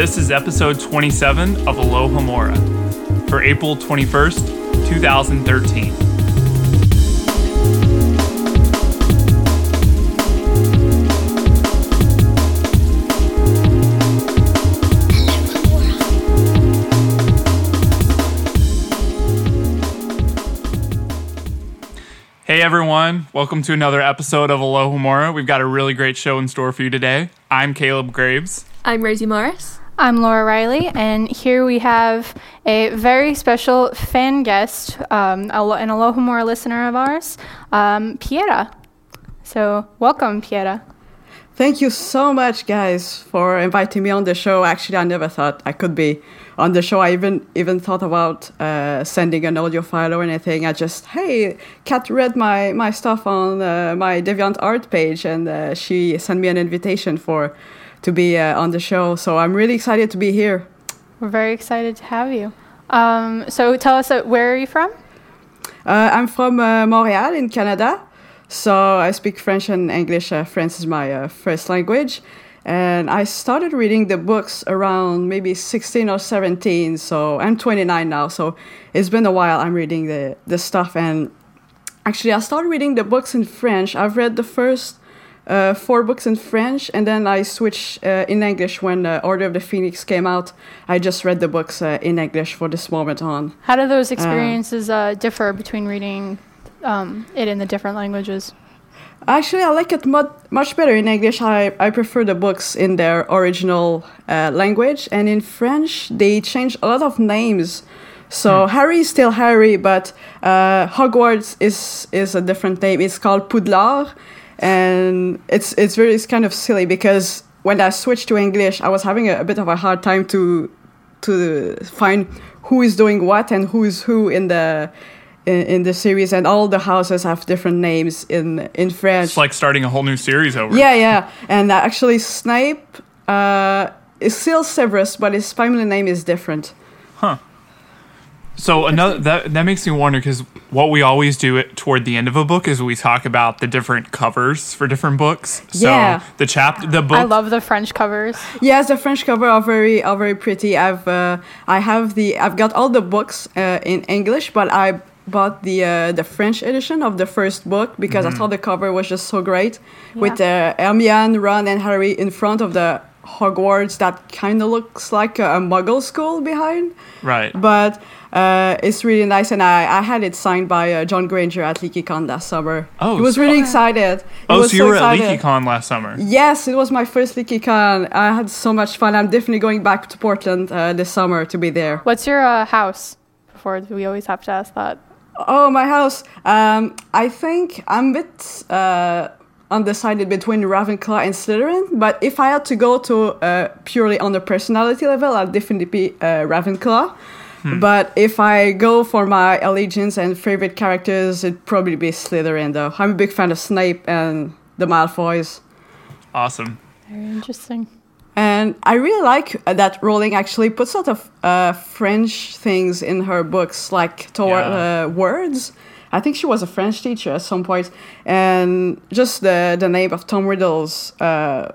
This is episode 27 of Alohomora for April 21st, 2013. Hey everyone, welcome to another episode of Alohomora. We've got a really great show in store for you today. I'm Caleb Graves. I'm Rosie Morris. I'm Laura Riley, and here we have a very special fan guest, um, an Alohomora listener of ours, um, Piera. So, welcome, Piera. Thank you so much, guys, for inviting me on the show. Actually, I never thought I could be on the show. I even even thought about uh, sending an audio file or anything. I just, hey, Kat read my my stuff on uh, my DeviantArt page, and uh, she sent me an invitation for to be uh, on the show. So I'm really excited to be here. We're very excited to have you. Um, so tell us, uh, where are you from? Uh, I'm from uh, Montreal in Canada. So I speak French and English. Uh, French is my uh, first language. And I started reading the books around maybe 16 or 17. So I'm 29 now. So it's been a while I'm reading the, the stuff. And actually, I started reading the books in French. I've read the first uh, four books in French, and then I switched uh, in English when uh, Order of the Phoenix came out. I just read the books uh, in English for this moment on. How do those experiences uh, differ between reading um, it in the different languages? Actually, I like it mu- much better in English. I, I prefer the books in their original uh, language, and in French, they change a lot of names. So hmm. Harry is still Harry, but Hogwarts is is a different name. It's called Poudlard and it's it's very it's kind of silly because when I switched to English, I was having a, a bit of a hard time to to find who is doing what and who is who in the in, in, the series and all the houses have different names in in French. It's like starting a whole new series over. Yeah, yeah. And actually Snape uh, is still Severus, but his family name is different. Huh. So another that that makes me wonder because what we always do it toward the end of a book is we talk about the different covers for different books. So yeah. the chapter, the book. I love the French covers. Yes, the French cover are very are very pretty. I've uh, I have the I've got all the books uh, in English, but I bought the uh, the French edition of the first book because mm-hmm. I thought the cover was just so great yeah. with uh, Hermione, Ron, and Harry in front of the Hogwarts that kind of looks like a, a Muggle school behind. Right. But uh, it's really nice, and I, I had it signed by uh, John Granger at LeakyCon last summer. Oh, he was so really excited. He oh, so you were excited. at LeakyCon last summer? Yes, it was my first LeakyCon. I had so much fun. I'm definitely going back to Portland uh, this summer to be there. What's your uh, house? Before we always have to ask that. Oh, my house. Um, I think I'm a bit uh, undecided between Ravenclaw and Slytherin, but if I had to go to uh, purely on the personality level, I'd definitely be uh, Ravenclaw. Hmm. But if I go for my allegiance and favorite characters, it'd probably be Slytherin, though. I'm a big fan of Snape and the Malfoys. Awesome. Very interesting. And I really like that Rowling actually puts a lot of uh, French things in her books, like toward yeah. uh, words. I think she was a French teacher at some point, and just the the name of Tom Riddle's uh,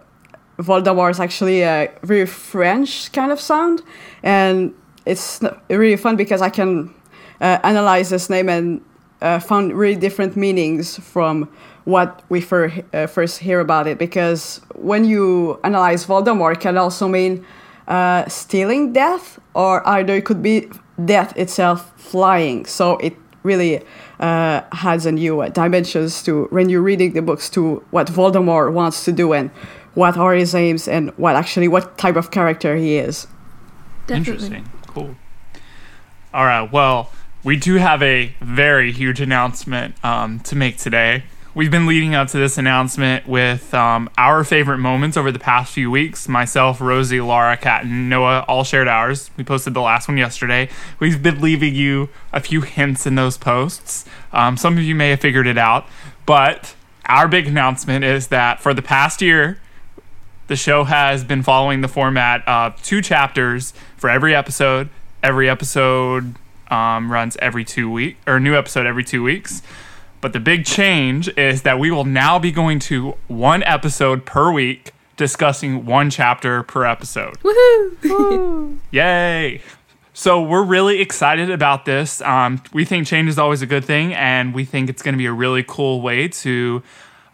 Voldemort is actually a very French kind of sound, and it's really fun because I can uh, analyze this name and uh, found really different meanings from what we fir- uh, first hear about it. Because when you analyze Voldemort, it can also mean uh, stealing death, or either it could be death itself flying. So it really uh, has a new uh, dimensions to when you're reading the books to what Voldemort wants to do and what are his aims and what actually what type of character he is. Definitely. Interesting. Cool. All right. Well, we do have a very huge announcement um, to make today. We've been leading up to this announcement with um, our favorite moments over the past few weeks. Myself, Rosie, Laura, Kat, and Noah all shared ours. We posted the last one yesterday. We've been leaving you a few hints in those posts. Um, some of you may have figured it out, but our big announcement is that for the past year, the show has been following the format of two chapters for every episode. Every episode um, runs every two weeks, or new episode every two weeks. But the big change is that we will now be going to one episode per week discussing one chapter per episode. Woohoo! Yay! So we're really excited about this. Um, we think change is always a good thing, and we think it's going to be a really cool way to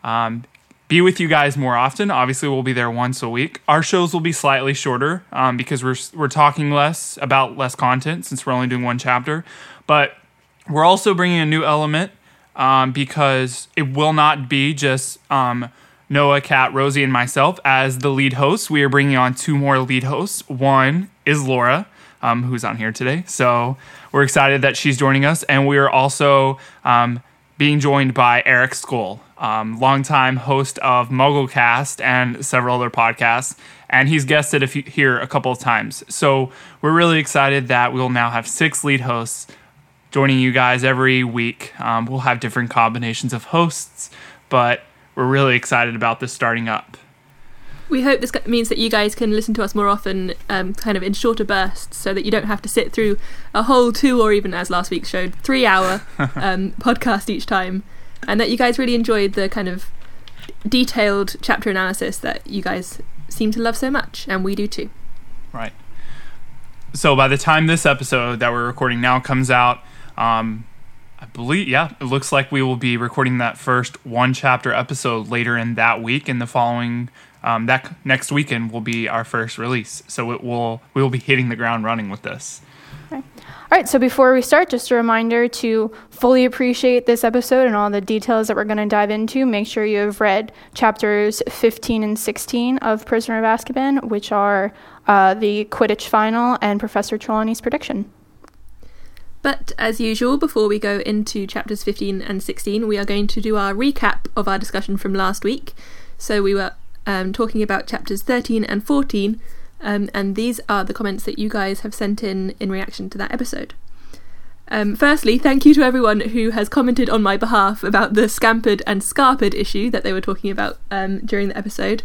um, be with you guys more often. Obviously, we'll be there once a week. Our shows will be slightly shorter um, because we're we're talking less about less content since we're only doing one chapter. But we're also bringing a new element um, because it will not be just um, Noah, Kat, Rosie, and myself as the lead hosts. We are bringing on two more lead hosts. One is Laura, um, who's on here today. So we're excited that she's joining us, and we are also um, being joined by Eric Scull, um, longtime host of MuggleCast and several other podcasts, and he's guested a few, here a couple of times. So we're really excited that we'll now have six lead hosts joining you guys every week. Um, we'll have different combinations of hosts, but we're really excited about this starting up. We hope this means that you guys can listen to us more often, um, kind of in shorter bursts, so that you don't have to sit through a whole two or even, as last week showed, three hour um, podcast each time. And that you guys really enjoyed the kind of detailed chapter analysis that you guys seem to love so much, and we do too. Right. So by the time this episode that we're recording now comes out, um, I believe, yeah, it looks like we will be recording that first one chapter episode later in that week. And the following, um, that next weekend will be our first release. So it will we will be hitting the ground running with this. All right, so before we start, just a reminder to fully appreciate this episode and all the details that we're going to dive into. Make sure you have read chapters 15 and 16 of Prisoner of Azkaban, which are uh, the Quidditch final and Professor Trelawney's prediction. But as usual, before we go into chapters 15 and 16, we are going to do our recap of our discussion from last week. So we were um, talking about chapters 13 and 14 um, and these are the comments that you guys have sent in in reaction to that episode. Um, firstly, thank you to everyone who has commented on my behalf about the scampered and scarpered issue that they were talking about um, during the episode.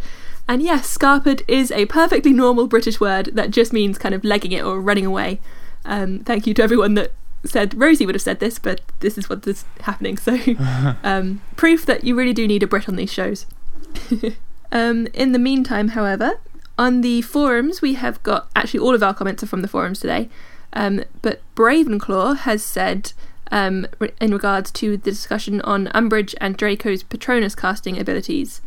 And yes, scarpered is a perfectly normal British word that just means kind of legging it or running away. Um, thank you to everyone that said Rosie would have said this, but this is what is happening. So, um, proof that you really do need a Brit on these shows. um, in the meantime, however, on the forums, we have got actually all of our comments are from the forums today. Um, but Bravenclaw has said, um, in regards to the discussion on Umbridge and Draco's Patronus casting abilities,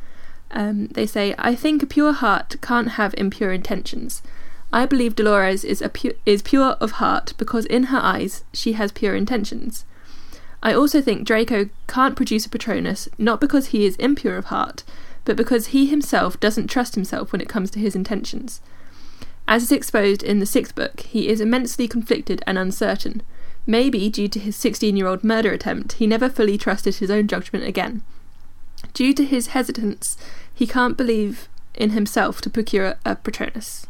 um, they say, I think a pure heart can't have impure intentions. I believe Dolores is, pu- is pure of heart because in her eyes she has pure intentions. I also think Draco can't produce a Patronus not because he is impure of heart, but because he himself doesn't trust himself when it comes to his intentions. As is exposed in the sixth book, he is immensely conflicted and uncertain. Maybe due to his 16 year old murder attempt, he never fully trusted his own judgment again. Due to his hesitance, he can't believe in himself to procure a Patronus.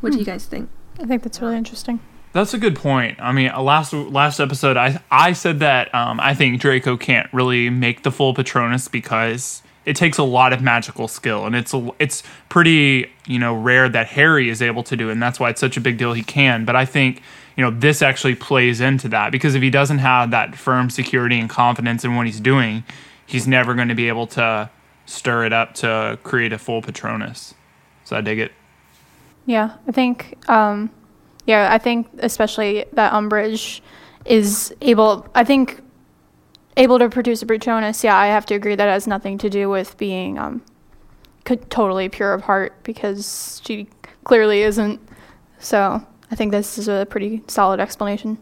What hmm. do you hmm. guys think? I think that's really interesting. That's a good point. I mean, uh, last last episode, I I said that um, I think Draco can't really make the full Patronus because it takes a lot of magical skill, and it's a, it's pretty you know rare that Harry is able to do, and that's why it's such a big deal he can. But I think you know this actually plays into that because if he doesn't have that firm security and confidence in what he's doing, he's never going to be able to stir it up to create a full Patronus. So I dig it. Yeah, I think. Um yeah, I think especially that Umbridge is able. I think able to produce a Patronus. Yeah, I have to agree that has nothing to do with being um, totally pure of heart because she clearly isn't. So I think this is a pretty solid explanation.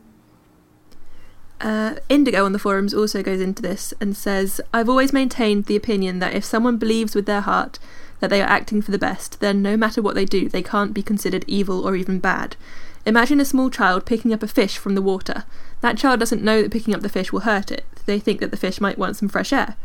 Uh, Indigo on the forums also goes into this and says, I've always maintained the opinion that if someone believes with their heart that they are acting for the best, then no matter what they do, they can't be considered evil or even bad. Imagine a small child picking up a fish from the water. That child doesn't know that picking up the fish will hurt it. They think that the fish might want some fresh air.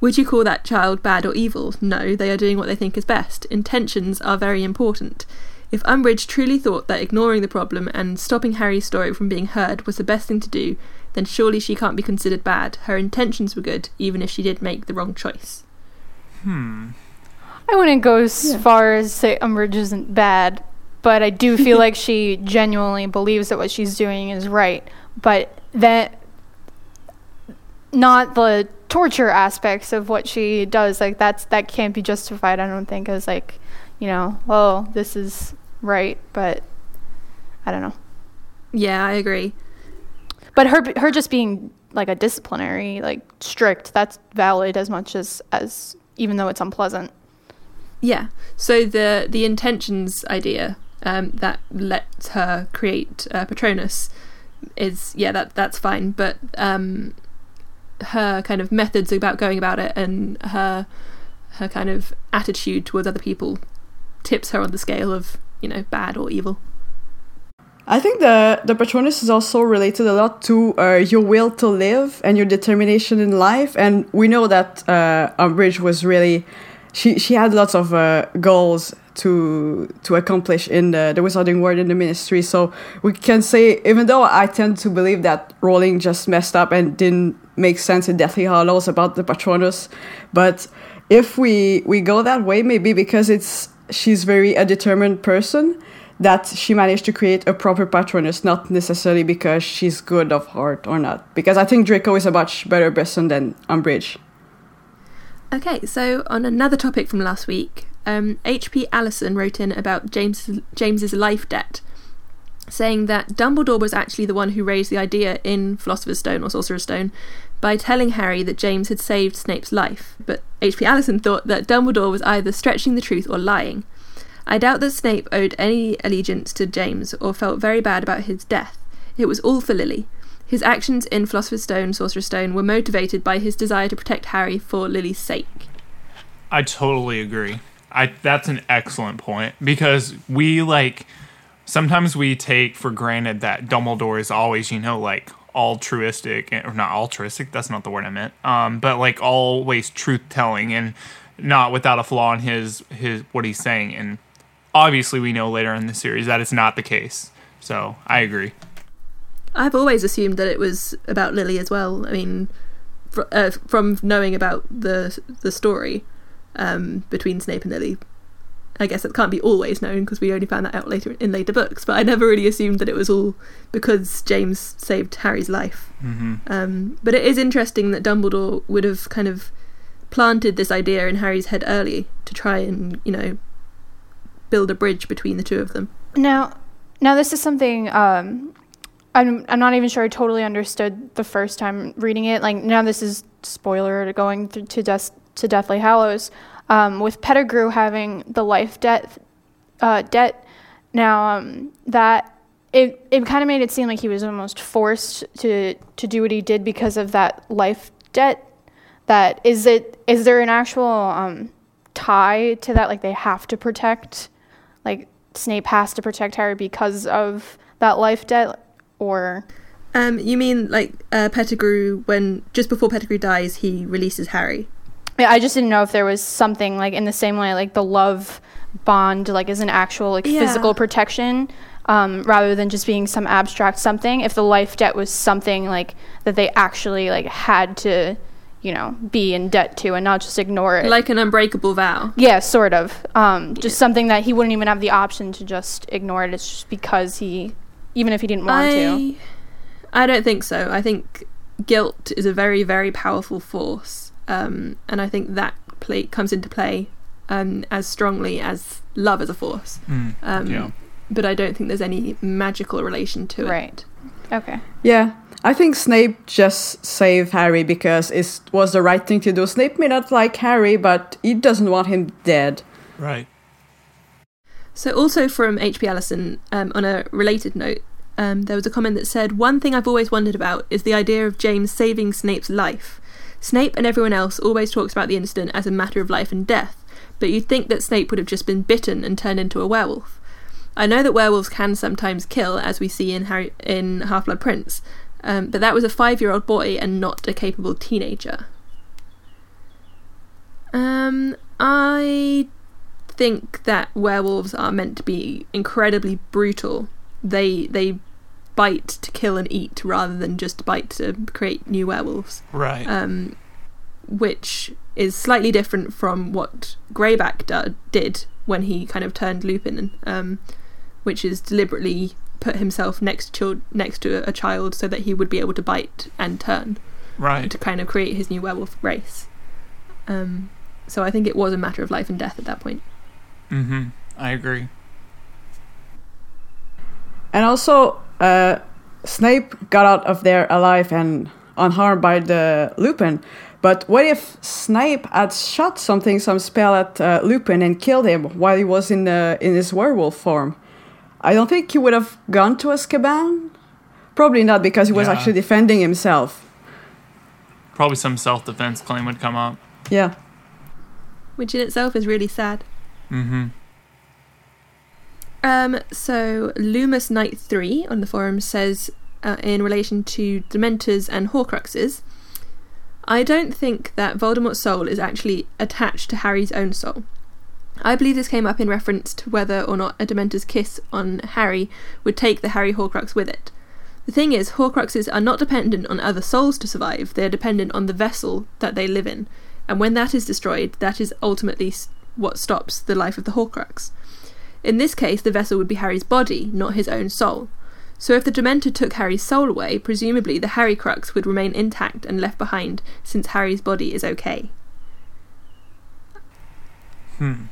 Would you call that child bad or evil? No, they are doing what they think is best. Intentions are very important. If Umbridge truly thought that ignoring the problem and stopping Harry's story from being heard was the best thing to do, then surely she can't be considered bad. Her intentions were good, even if she did make the wrong choice. Hmm. I wouldn't go as yeah. far as say Umbridge isn't bad but I do feel like she genuinely believes that what she's doing is right. But that not the torture aspects of what she does. Like that's that can't be justified. I don't think as like, you know, oh this is right, but I don't know. Yeah, I agree. But her her just being like a disciplinary, like strict, that's valid as much as as even though it's unpleasant. Yeah. So the the intentions idea um, that lets her create uh, Patronus is yeah that that's fine, but um, her kind of methods about going about it and her her kind of attitude towards other people tips her on the scale of you know bad or evil. I think the the Patronus is also related a lot to uh, your will to live and your determination in life, and we know that uh, Umbridge was really she she had lots of uh, goals to to accomplish in the, the Wizarding World in the Ministry. So we can say, even though I tend to believe that Rowling just messed up and didn't make sense in Deathly Hallows about the Patronus, but if we we go that way, maybe because it's she's very a determined person that she managed to create a proper patronus, not necessarily because she's good of heart or not. Because I think Draco is a much better person than Umbridge. Okay, so on another topic from last week, um, H.P. Allison wrote in about James James's life debt, saying that Dumbledore was actually the one who raised the idea in Philosopher's Stone or Sorcerer's Stone by telling Harry that James had saved Snape's life. But H.P. Allison thought that Dumbledore was either stretching the truth or lying. I doubt that Snape owed any allegiance to James or felt very bad about his death. It was all for Lily. His actions in Philosopher's Stone, Sorcerer's Stone were motivated by his desire to protect Harry for Lily's sake. I totally agree. I that's an excellent point because we like sometimes we take for granted that Dumbledore is always, you know, like altruistic or not altruistic, that's not the word I meant. Um, but like always truth telling and not without a flaw in his his what he's saying and obviously we know later in the series that it's not the case. So, I agree. I've always assumed that it was about Lily as well. I mean, fr- uh, from knowing about the the story um, between Snape and Lily, I guess it can't be always known because we only found that out later in later books. But I never really assumed that it was all because James saved Harry's life. Mm-hmm. Um, but it is interesting that Dumbledore would have kind of planted this idea in Harry's head early to try and you know build a bridge between the two of them. Now, now this is something um, I'm I'm not even sure I totally understood the first time reading it. Like now this is spoiler going to Death to Deathly Hallows. Um, with Pettigrew having the life debt uh, debt, now um, that it it kind of made it seem like he was almost forced to to do what he did because of that life debt. That is it. Is there an actual um, tie to that? Like they have to protect, like Snape has to protect Harry because of that life debt, or Um, you mean like uh, Pettigrew when just before Pettigrew dies, he releases Harry? Yeah, I just didn't know if there was something like in the same way, like the love bond, like is an actual like Yeah. physical protection, um, rather than just being some abstract something. If the life debt was something like that they actually like had to, you know, be in debt to and not just ignore it. Like an unbreakable vow. yeah, sort of. Um, just something that he wouldn't even have the option to just ignore it. It's just because he, even if he didn't want to. I, I don't think so. I think guilt is a very, very powerful force, um, and I think that play comes into play um, as strongly as love as a force. Mm, Um, yeah. But I don't think there's any magical relation to it. Right. Okay. Yeah, I think Snape just saved Harry because it was the right thing to do. Snape may not like Harry, but he doesn't want him dead. Right. So, also from H.P. Allison, um, on a related note, um, there was a comment that said, One thing I've always wondered about is the idea of James saving Snape's life. Snape and everyone else always talks about the incident as a matter of life and death, but you'd think that Snape would have just been bitten and turned into a werewolf. I know that werewolves can sometimes kill, as we see in Harry in Half Blood Prince, um, but that was a five-year-old boy and not a capable teenager. Um, I think that werewolves are meant to be incredibly brutal. They they bite to kill and eat rather than just bite to create new werewolves. Right. Um, which is slightly different from what Greyback do- did when he kind of turned Lupin, um, which is deliberately put himself next to next to a child so that he would be able to bite and turn. Right. to kind of create his new werewolf race. Um, so I think it was a matter of life and death at that point. Mm-hmm. I agree. And also, uh, Snape got out of there alive and unharmed by the Lupin. But what if Snape had shot something, some spell at uh, Lupin and killed him while he was in the in his werewolf form? I don't think he would have gone to Azkaban. Probably not, because he was Yeah. actually defending himself. Probably some self-defense claim would come up. Yeah. which in itself is really sad. Mm-hmm. Um, so Loomis Knight Three on the forum says, uh, in relation to Dementors and Horcruxes, I don't think that Voldemort's soul is actually attached to Harry's own soul. I believe this came up in reference to whether or not a Dementor's kiss on Harry would take the Harry Horcrux with it. The thing is, Horcruxes are not dependent on other souls to survive, they are dependent on the vessel that they live in, and when that is destroyed, that is ultimately what stops the life of the Horcrux. In this case, the vessel would be Harry's body, not his own soul. So if the Dementor took Harry's soul away, presumably the Horcrux would remain intact and left behind, since Harry's body is okay. Hmm.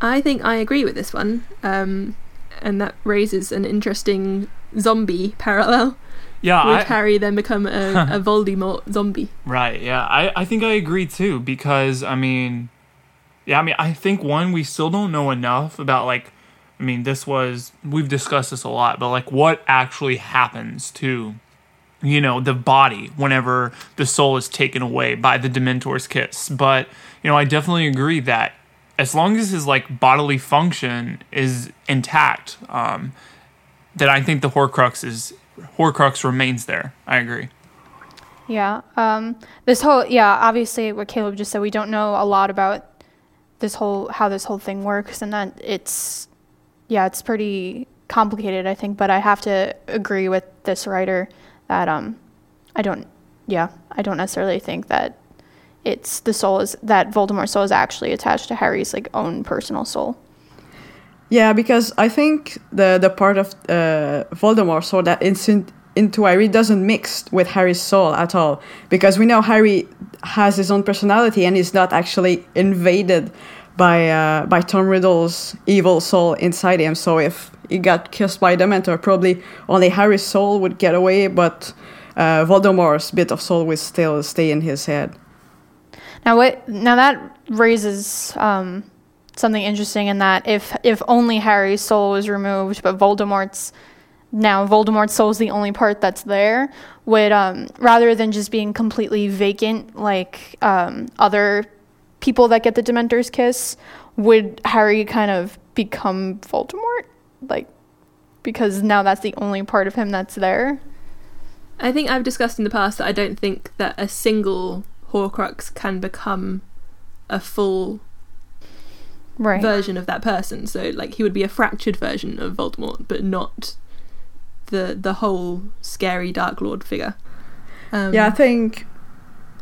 I think I agree with this one, um, and that raises an interesting zombie parallel. Yeah, Would I, Harry then become a, a Voldemort zombie? Right, yeah. I, I think I agree too because I mean yeah, I mean I think one we still don't know enough about like I mean this was we've discussed this a lot, but like what actually happens to you know the body whenever the soul is taken away by the dementor's kiss. But you know, I definitely agree that as long as his like bodily function is intact, um that I think the Horcrux is Horcrux remains there. I agree. Yeah. Um, this whole yeah, obviously what Caleb just said, we don't know a lot about this whole how this whole thing works, and that it's yeah, it's pretty complicated, I think. But I have to agree with this writer that um, I don't yeah, I don't necessarily think that it's the soul is that Voldemort's soul is actually attached to Harry's like own personal soul. Yeah, because I think the the part of uh, Voldemort so that instant into Harry doesn't mix with Harry's soul at all. Because we know Harry has his own personality and is not actually invaded by uh, by Tom Riddle's evil soul inside him. So if he got kissed by Dementor, probably only Harry's soul would get away, but uh, Voldemort's bit of soul would still stay in his head. Now what? Now that raises um, something interesting in that if if only Harry's soul was removed, but Voldemort's now Voldemort's soul is the only part that's there, would um, rather than just being completely vacant like um, other people that get the Dementor's kiss, would Harry kind of become Voldemort, like because now that's the only part of him that's there? I think I've discussed in the past that I don't think that a single Horcrux can become a full Right. version of that person. So like he would be a fractured version of Voldemort, but not the the whole scary Dark Lord figure. Um, Yeah, I think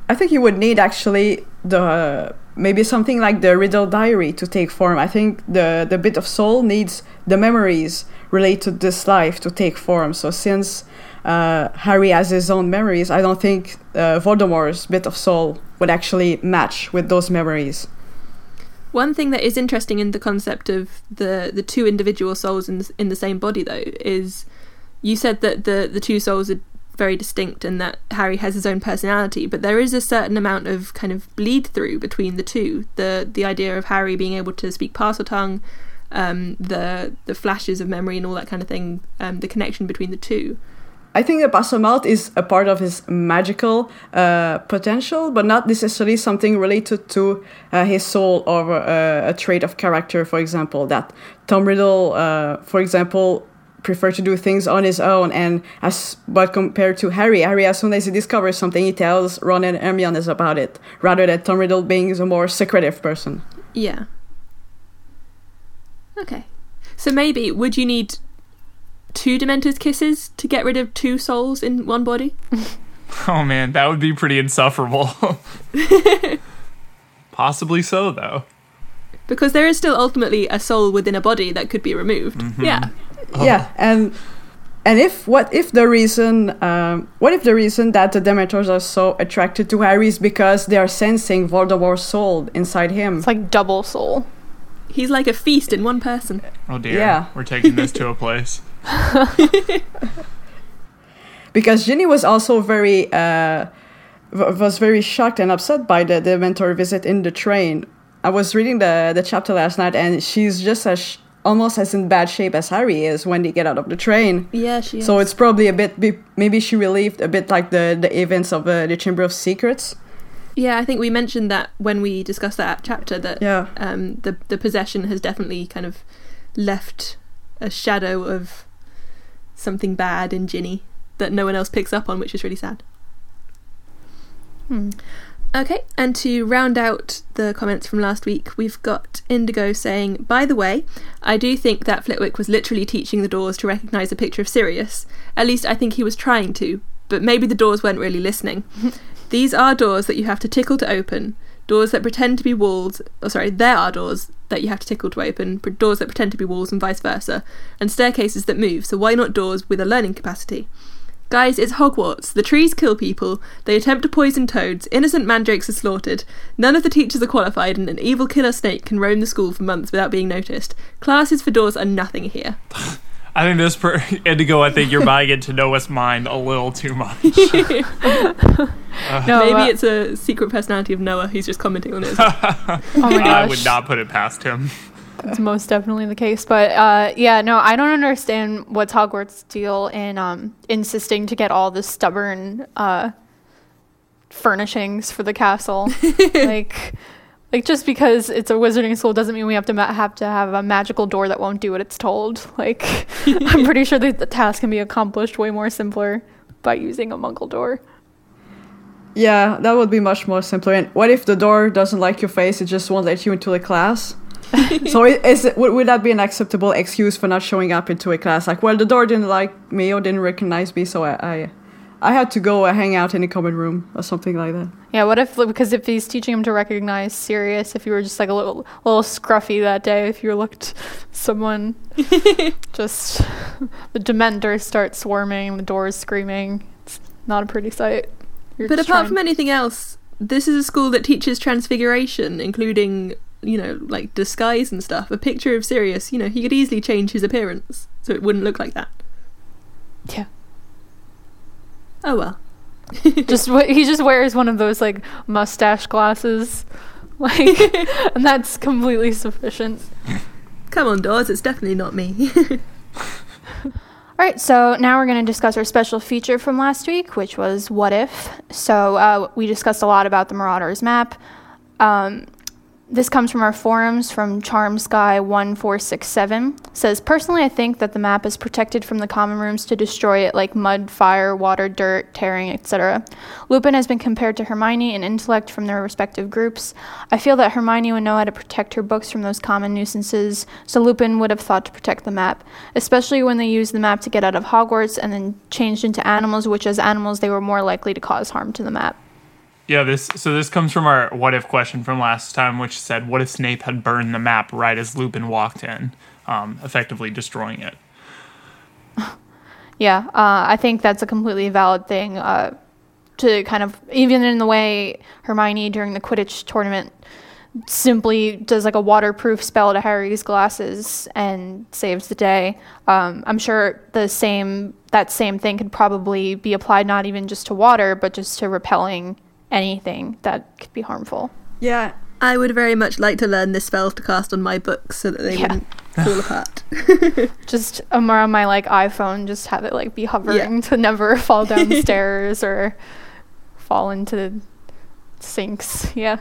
I think you would need actually the maybe something like the Riddle Diary to take form. I think the the bit of soul needs the memories related to this life to take form. So since uh, Harry has his own memories, I don't think uh, Voldemort's bit of soul would actually match with those memories. One thing that is interesting in the concept of the the two individual souls in the, in the same body though is you said that the the two souls are very distinct and that Harry has his own personality, but there is a certain amount of kind of bleed through between the two. The the idea of Harry being able to speak Parseltongue, um, the the flashes of memory and all that kind of thing, um, the connection between the two. I think the Parselmouth is a part of his magical uh, potential, but not necessarily something related to uh, his soul or uh, a trait of character, for example. That Tom Riddle, uh, for example, prefer to do things on his own, and as but compared to Harry, Harry as soon as he discovers something, he tells Ron and Hermione about it, rather than Tom Riddle being a more secretive person. Yeah. Okay. So maybe would you need two Dementor's kisses to get rid of two souls in one body? Oh man, that would be pretty insufferable. Possibly so, though. Because there is still ultimately a soul within a body that could be removed. Mm-hmm. Yeah. Yeah, and and if what if the reason um, what if the reason that the Dementors are so attracted to Harry is because they are sensing Voldemort's soul inside him? It's like double soul. He's like a feast in one person. Oh dear. Yeah. We're taking this to a place. because Ginny was also very uh, w- was very shocked and upset by the Dementor visit in the train. I was reading the the chapter last night, and she's just as sh- almost as in bad shape as Harry is when they get out of the train. Yeah, she is. So it's probably a bit maybe she relieved a bit like the the events of uh, the Chamber of Secrets. yeah, I think we mentioned that when we discussed that chapter that Yeah. um, the the possession has definitely kind of left a shadow of something bad in Ginny that no one else picks up on, which is really sad. Hmm. Okay, and to round out the comments from last week, we've got Indigo saying, By the way, I do think that Flitwick was literally teaching the doors to recognise a picture of Sirius. At least I think he was trying to, but maybe the doors weren't really listening. These are doors that you have to tickle to open, doors that pretend to be walls. Oh, sorry, there are doors that you have to tickle to open, pr- doors that pretend to be walls, and vice versa, and staircases that move, so why not doors with a learning capacity? Guys, it's Hogwarts. The trees kill people, they attempt to poison toads, innocent mandrakes are slaughtered, none of the teachers are qualified, and an evil killer snake can roam the school for months without being noticed. Classes for doors are nothing here. I think this per Indigo, I think you're buying into Noah's mind a little too much. No, Maybe uh, it's a secret personality of Noah who's just commenting on it. oh my gosh. I would not put it past him. It's most definitely the case. But uh, yeah, no, I don't understand what's Hogwarts' deal in um, insisting to get all the stubborn uh, furnishings for the castle. like, like just because it's a wizarding school doesn't mean we have to ma- have to have a magical door that won't do what it's told. Like, I'm pretty sure that the task can be accomplished way more simpler by using a Muggle door. Yeah, that would be much more simpler. And what if the door doesn't like your face? It just won't let you into the class. so is it, would, would that be an acceptable excuse for not showing up into a class? Like, well, the door didn't like me or didn't recognize me, so I I, I had to go uh, hang out in a common room or something like that. Yeah, what if because if he's teaching him to recognize Sirius, if you were just like a little little scruffy that day, if you looked someone just the Dementors start swarming, the doors screaming. It's not a pretty sight. You're But apart trying- from anything else, this is a school that teaches transfiguration, including, you know, like disguise and stuff. A picture of Sirius, you know, he could easily change his appearance so it wouldn't look like that. yeah, Oh well. just he just wears one of those like mustache glasses, like, and that's completely sufficient. Come on, Dawes, it's definitely not me. All right, so now we're going to discuss our special feature from last week, which was What If. So uh, we discussed a lot about the Marauders map. Um, this comes from our forums from CharmSky1467. Says, personally, I think that the map is protected from the common rooms to destroy it like mud, fire, water, dirt, tearing, etc. Lupin has been compared to Hermione in intellect from their respective groups. I feel that Hermione would know how to protect her books from those common nuisances, so Lupin would have thought to protect the map, especially when they used the map to get out of Hogwarts and then changed into animals, which as animals they were more likely to cause harm to the map. Yeah, this so this comes from our what if question from last time, which said, "What if Snape had burned the map right as Lupin walked in, um, effectively destroying it?" Yeah, uh, I think that's a completely valid thing uh, to kind of, even in the way Hermione during the Quidditch tournament simply does like a waterproof spell to Harry's glasses and saves the day. Um, I'm sure the same that same thing could probably be applied not even just to water, but just to repelling anything that could be harmful. Yeah, I would very much like to learn this spell to cast on my books so that they Yeah. wouldn't fall apart. Just um, on my like iPhone, just have it like be hovering to never fall downstairs or fall into sinks. Yeah.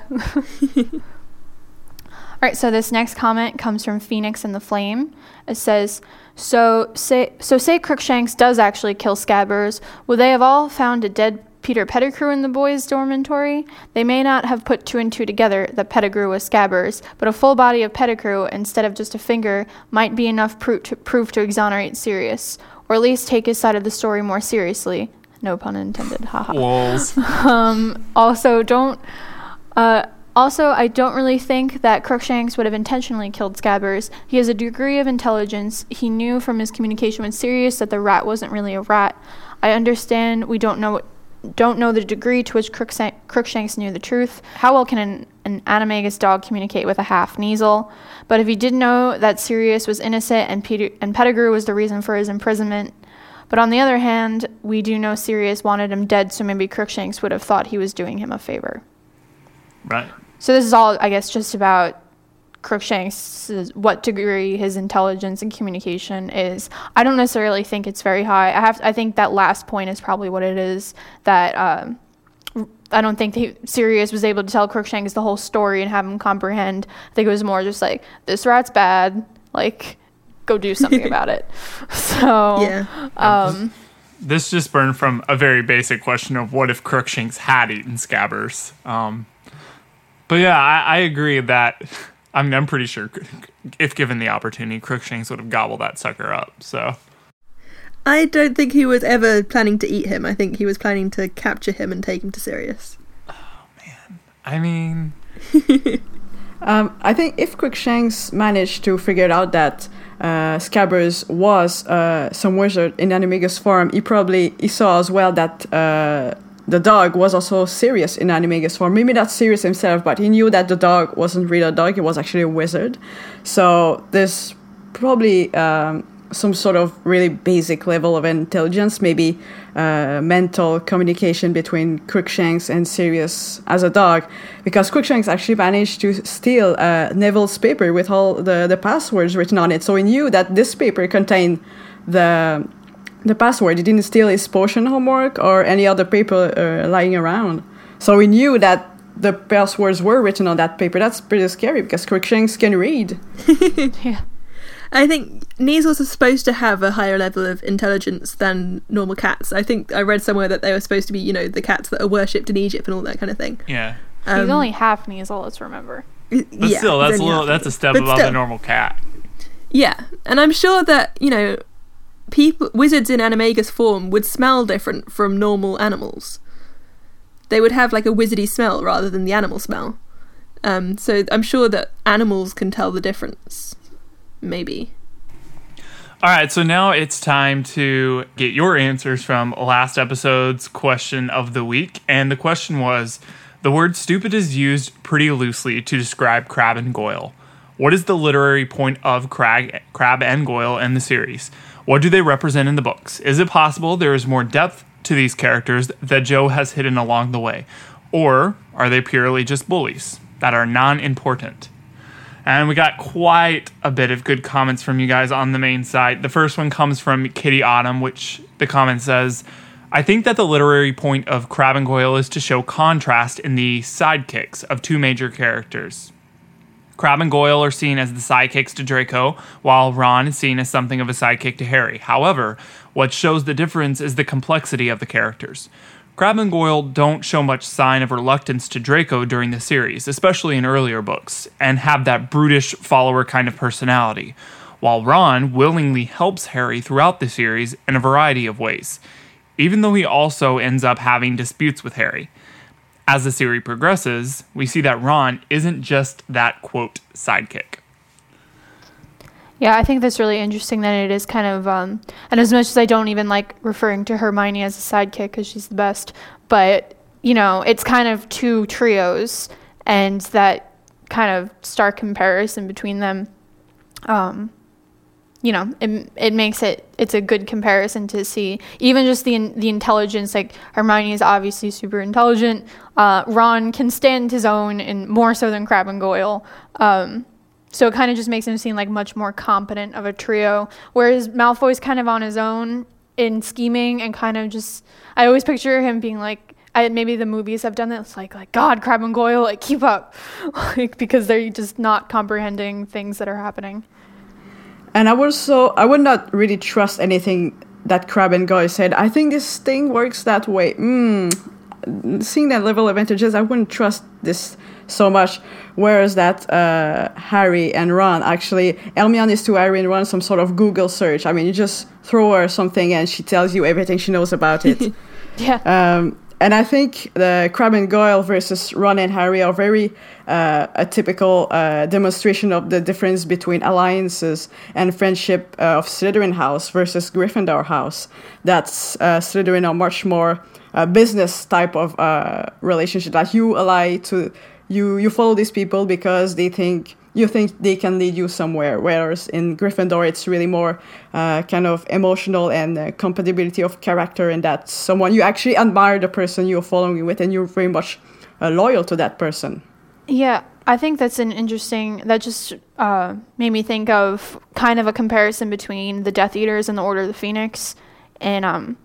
All right, so this next comment comes from Phoenix and the Flame. It says, "So say so say Crookshanks does actually kill Scabbers. Would they have all found a dead Peter Pettigrew in the boys' dormitory? They may not have put two and two together that Pettigrew was Scabbers, but a full body of Pettigrew instead of just a finger might be enough pro- to prove to exonerate Sirius, or at least take his side of the story more seriously. No pun intended. Haha. Walls. Um, also, don't. Uh, Also, I don't really think that Crookshanks would have intentionally killed Scabbers. He has a degree of intelligence. He knew from his communication with Sirius that the rat wasn't really a rat. I understand we don't know don't know the degree to which Crookshanks knew the truth. How well can an, an animagus dog communicate with a half Kneazle? But if he did know that Sirius was innocent and, Peter, and Pettigrew was the reason for his imprisonment, but on the other hand, we do know Sirius wanted him dead, so maybe Crookshanks would have thought he was doing him a favor. Right. So this is all, I guess, just about Crookshanks, what degree his intelligence and communication is. I don't necessarily think it's very high. I have, I think that last point is probably what it is. That um, I don't think he, Sirius was able to tell Crookshanks the whole story and have him comprehend. I think it was more just like this rat's bad. Like, go do something about it. So yeah. Um, this just burned from a very basic question of what if Crookshanks had eaten Scabbers. Um, but yeah, I, I agree that I mean, I'm pretty sure if given the opportunity, Crookshanks would have gobbled that sucker up. So. I don't think he was ever planning to eat him. I think he was planning to capture him and take him to Sirius. Oh man, I mean, um, I think if Crookshanks managed to figure out that uh, Scabbers was uh, some wizard in Animagus form, he probably he saw as well that uh, the dog was also Sirius in Animagus form. Maybe not Sirius himself, but he knew that the dog wasn't really a dog, it was actually a wizard. So there's probably um, some sort of really basic level of intelligence, maybe uh, mental communication between Crookshanks and Sirius as a dog, because Crookshanks actually managed to steal uh, Neville's paper with all the, the passwords written on it. So he knew that this paper contained the the password. He didn't steal his potion homework or any other paper uh, lying around. So we knew that the passwords were written on that paper. That's pretty scary because Crookshanks can read. yeah. I think Kneazles are supposed to have a higher level of intelligence than normal cats. I think I read somewhere that they were supposed to be, you know, the cats that are worshipped in Egypt and all that kind of thing. Yeah. Um, He's only half Kneazle, let's remember. But yeah, still, that's a little, that's a step above still, the normal cat. Yeah, and I'm sure that you know people wizards in animagus form would smell different from normal animals. They would have like a wizardy smell rather than the animal smell. Um, so I'm sure that animals can tell the difference. Maybe. All right, so now it's time to get your answers from last episode's question of the week. And the question was The word stupid is used pretty loosely to describe Crabbe and Goyle. What is the literary point of Crag, Crabbe and Goyle in the series? What do they represent in the books? Is it possible there is more depth to these characters that Jo has hidden along the way? Or are they purely just bullies that are non important? And we got quite a bit of good comments from you guys on the main site. The first one comes from Kitty Autumn, which the comment says, I think that the literary point of Crabbe and Goyle is to show contrast in the sidekicks of two major characters. Crabbe and Goyle are seen as the sidekicks to Draco, while Ron is seen as something of a sidekick to Harry. However, what shows the difference is the complexity of the characters. Crabbe and Goyle don't show much sign of reluctance to Draco during the series, especially in earlier books, and have that brutish follower kind of personality, while Ron willingly helps Harry throughout the series in a variety of ways, even though he also ends up having disputes with Harry as the series progresses, we see that Ron isn't just that quote sidekick. Yeah, I think that's really interesting that it is kind of, um, and as much as I don't even like referring to Hermione as a sidekick because she's the best, but you know, it's kind of two trios and that kind of stark comparison between them. Um, you know, it, it makes it it's a good comparison to see. Even just the the intelligence, like Hermione is obviously super intelligent. Uh, Ron can stand his own, and more so than Crabbe and Goyle. Um, so it kind of just makes him seem like much more competent of a trio. Whereas Malfoy's kind of on his own in scheming and kind of just. I always picture him being like, I, maybe the movies have done this, like like God, Crabbe and Goyle, like keep up, like because they're just not comprehending things that are happening. And I would so I would not really trust anything that Crabbe and Goyle said. I think this thing works that way. Mm, seeing that level of intelligence, I wouldn't trust this so much. Whereas that uh, Harry and Ron actually, Hermione is to Harry and Ron some sort of Google search. I mean, you just throw her something and she tells you everything she knows about it. yeah. Um, and I think the Crabbe and Goyle versus Ron and Harry are very uh, a typical uh, demonstration of the difference between alliances and friendship uh, of Slytherin House versus Gryffindor House. That's uh, Slytherin are much more uh, business type of uh, relationship. Like you ally to you you follow these people because they think you think they can lead you somewhere. Whereas in Gryffindor, it's really more uh, kind of emotional and uh, compatibility of character, and that someone you actually admire the person you're following with, and you're very much uh, loyal to that person. Yeah, I think that's an interesting. That just uh, made me think of kind of a comparison between the Death Eaters and the Order of the Phoenix, and um,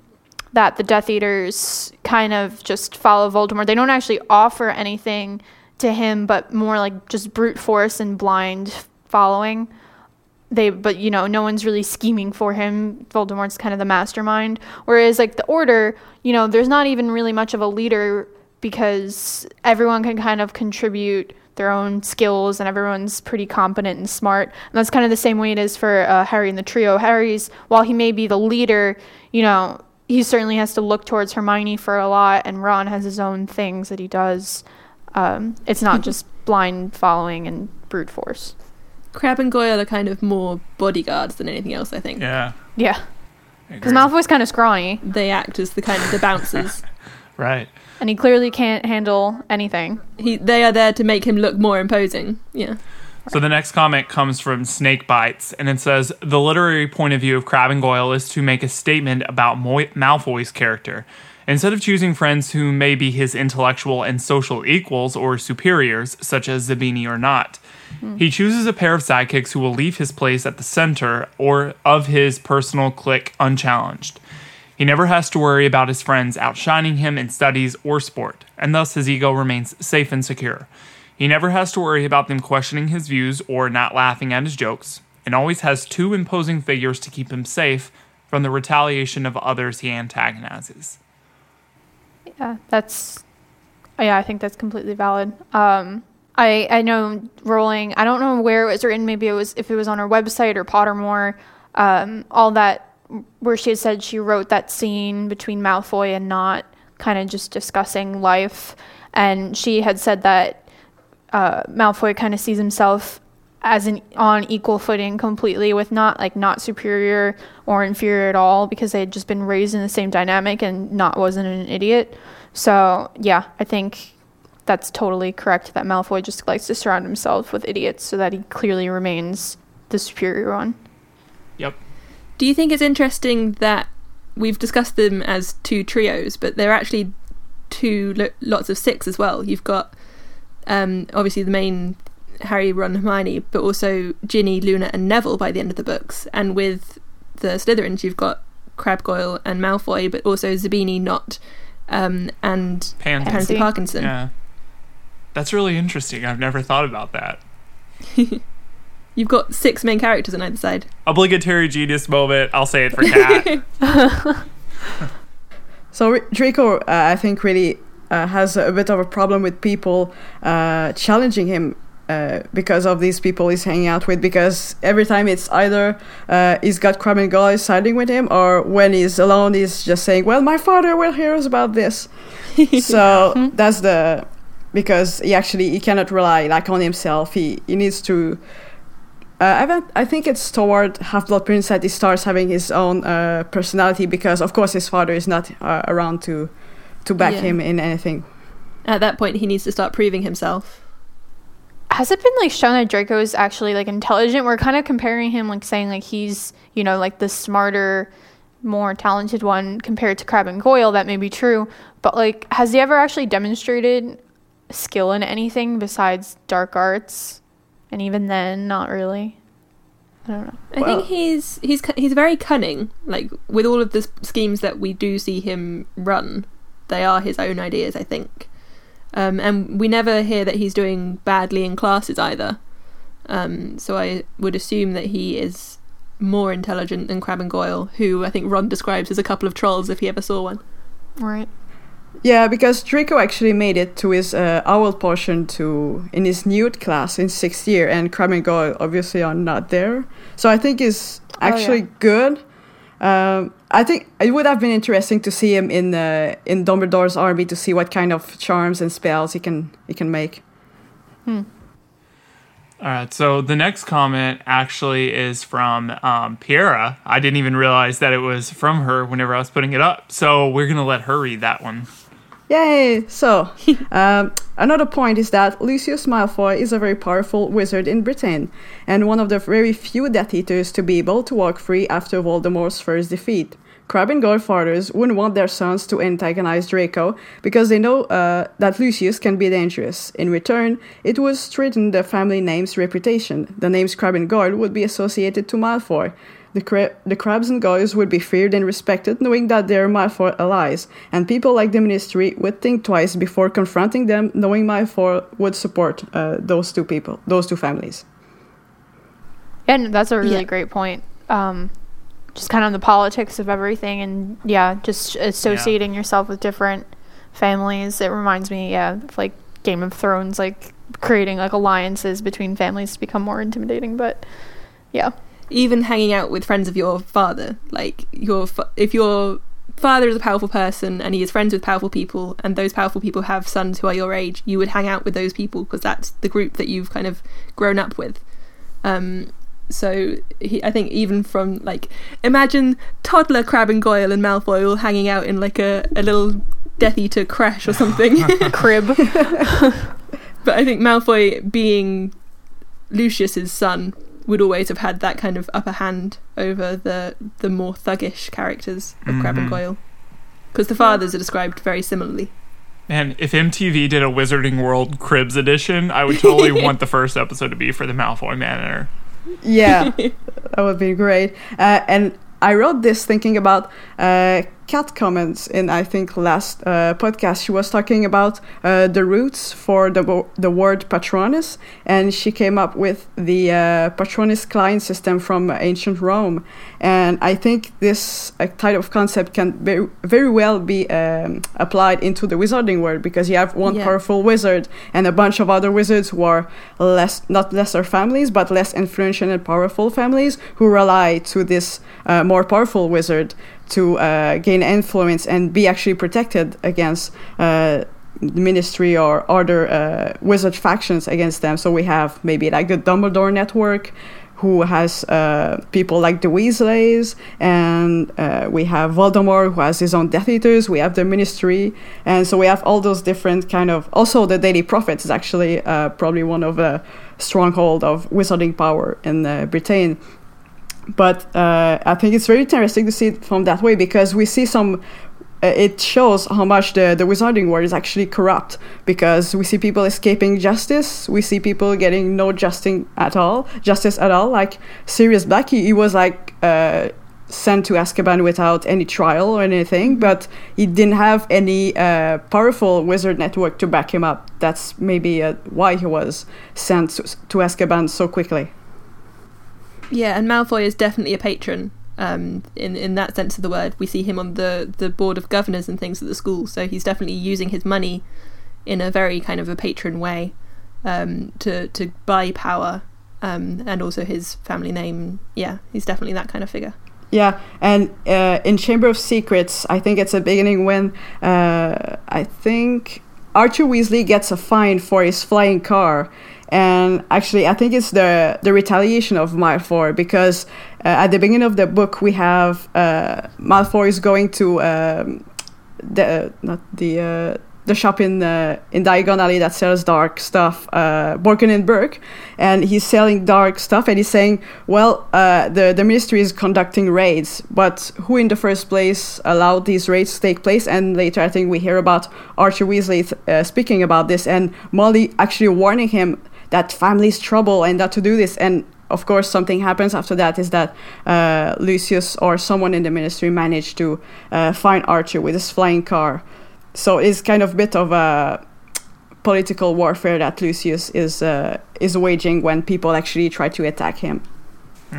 that the Death Eaters kind of just follow Voldemort. They don't actually offer anything to him, but more like just brute force and blind following. They, but you know, no one's really scheming for him. Voldemort's kind of the mastermind. Whereas, like the Order, you know, there's not even really much of a leader because everyone can kind of contribute their own skills and everyone's pretty competent and smart. And that's kind of the same way it is for uh, Harry and the trio. Harry's, while he may be the leader, you know, he certainly has to look towards Hermione for a lot, and Ron has his own things that he does. Um, it's not just blind following and brute force. Crabbe and Goyle are kind of more bodyguards than anything else. I think Yeah. Yeah, because agree. Malfoy's kind of scrawny, they act as the kind of the bouncers. Right. and he clearly can't handle anything. he, they are there to make him look more imposing. Yeah. So the next comment comes from Snake Bites, and it says the literary point of view of Crabbe and Goyle is to make a statement about Moy- Malfoy's character. Instead of choosing friends who may be his intellectual and social equals or superiors, such as Zabini or Nott, he chooses a pair of sidekicks who will leave his place at the center or of his personal clique unchallenged. He never has to worry about his friends outshining him in studies or sport, and thus his ego remains safe and secure. He never has to worry about them questioning his views or not laughing at his jokes, and always has two imposing figures to keep him safe from the retaliation of others he antagonizes. Yeah, that's yeah, I think that's completely valid. Um, I I know Rowling. I don't know where it was written. Maybe it was if it was on her website or Pottermore. Um, all that where she had said she wrote that scene between Malfoy and Nott kind of just discussing life, and she had said that uh, Malfoy kind of sees himself as an on equal footing completely with Nott like not superior or inferior at all because they had just been raised in the same dynamic and Nott wasn't an idiot. So yeah, I think that's totally correct that Malfoy just likes to surround himself with idiots so that he clearly remains the superior one. Yep. Do you think it's interesting that we've discussed them as two trios, but they're actually two lo- lots of six as well? You've got um, obviously the main Harry, Ron, Hermione, but also Ginny, Luna, and Neville by the end of the books. And with the Slytherins, you've got Crabbe, Goyle, and Malfoy, but also Zabini, Nott, um, and Pansy. Pansy Pansy. Parkinson. Yeah. That's really interesting. I've never thought about that. You've got six main characters on either side. Obligatory genius moment. I'll say it for Kat. So Draco, uh, I think, really uh, has a bit of a problem with people uh, challenging him uh, because of these people he's hanging out with. Because every time it's either uh, he's got Crabbe and Goyle siding with him, or when he's alone, he's just saying, "Well, my father will hear us about this." so that's the because he actually he cannot rely like on himself. He he needs to. Uh, I, I think it's toward Half Blood Prince that he starts having his own uh, personality because, of course, his father is not uh, around to to back Yeah. him in anything. At that point, he needs to start proving himself. Has it been like shown that Draco is actually like intelligent? We're kind of comparing him, like saying like he's you know like the smarter, more talented one compared to Crabbe and Goyle. That may be true, but like has he ever actually demonstrated skill in anything besides dark arts? And even then, not really. I don't know. I Well- think he's he's cu- he's very cunning. Like with all of the schemes that we do see him run, they are his own ideas. I think, um, and we never hear that he's doing badly in classes either. Um, so I would assume that he is more intelligent than Crabbe and Goyle, who I think Ron describes as a couple of trolls if he ever saw one. Right. Yeah, because Draco actually made it to his uh, owl portion to in his newt class in sixth year, and Crabbe and Goyle obviously are not there. So I think he's Oh, yeah. actually good. Um, I think it would have been interesting to see him in uh, in Dumbledore's army to see what kind of charms and spells he can he can make. All right, so the next comment actually is from um, Piera. I didn't even realize that it was from her whenever I was putting it up. So we're going to let her read that one. Yay! So, um, another point is that Lucius Malfoy is a very powerful wizard in Britain, and one of the very few Death Eaters to be able to walk free after Voldemort's first defeat. Crabbe and Goyle fathers wouldn't want their sons to antagonize Draco because they know uh, that Lucius can be dangerous. In return, it would strengthen the family name's reputation. The names Crabbe and Goyle would be associated to Malfoy. The, cra- the Crabbes and Goyles would be feared and respected, knowing that they're Malfoy allies, and people like the Ministry would think twice before confronting them, knowing my Malfoy would support uh, those two people, those two families. Yeah, no, that's a really Yeah. great point. Um, just kind of the politics of everything, and yeah, just associating yourself with different families. It reminds me, yeah, of like Game of Thrones, like creating like alliances between families to become more intimidating. But yeah, even hanging out with friends of your father like your fa- if your father is a powerful person and he is friends with powerful people and those powerful people have sons who are your age you would hang out with those people because that's the group that you've kind of grown up with um so he, I think even from like imagine toddler Crabbe and Goyle and Malfoy all hanging out in like a, a little Death Eater crash or something. crib. But I think Malfoy being Lucius's son would always have had that kind of upper hand over the the more thuggish characters of Crabbe and. Goyle. Because the fathers are described very similarly. And if MTV did a Wizarding World Cribs edition, I would totally want the first episode to be for the Malfoy Manor. Yeah, that would be great. Uh, and I wrote this thinking about uh, Kat comments in I think last uh, podcast. She was talking about uh, the roots for the the word patronus, and she came up with the uh, patronus client system from ancient Rome. And I think this uh, type of concept can very, very well be um, applied into the wizarding world because you have one Yeah. powerful wizard and a bunch of other wizards who are less not lesser families but less influential and powerful families who rely to this uh, more powerful wizard to uh, gain influence and be actually protected against uh, the ministry or other uh, wizard factions against them. So we have maybe like the Dumbledore network. Who has uh, people like the Weasleys, and uh, we have Voldemort, who has his own Death Eaters. We have the Ministry, and so we have all those different kind of. Also, the Daily Prophet is actually uh, probably one of the stronghold of wizarding power in Britain but uh, I think it's very interesting to see it from that way because we see some. Uh, it shows how much the, the wizarding world is actually corrupt because we see people escaping justice. We see people getting no justice at all, justice at all. Like Sirius Black, he, he was like uh, sent to Azkaban without any trial or anything, but he didn't have any uh, powerful wizard network to back him up. That's maybe uh, why he was sent to, to Azkaban so quickly. Yeah, and Malfoy is definitely a patron. Um, in in that sense of the word, we see him on the the board of governors and things at the school. So he's definitely using his money in a very kind of a patron way um, to to buy power, um, and also his family name. Yeah, he's definitely that kind of figure. Yeah, and uh, in Chamber of Secrets, I think it's a beginning when uh, I think Arthur Weasley gets a fine for his flying car, and actually, I think it's the the retaliation of Malfoy because uh, at the beginning of the book we have uh, Malfoy is going to um, the not the uh, the shop in uh, in Diagon Alley that sells dark stuff, uh, Borgin and Burke, and he's selling dark stuff, and he's saying, well, uh, the the ministry is conducting raids, but who in the first place allowed these raids to take place? And later, I think we hear about Arthur Weasley uh, speaking about this, and Molly actually warning him that family's trouble and that to do this, and of course, something happens after that is that uh, Lucius or someone in the ministry managed to uh, find Arthur with his flying car. So it's kind of a bit of a political warfare that Lucius is uh, is waging when people actually try to attack him.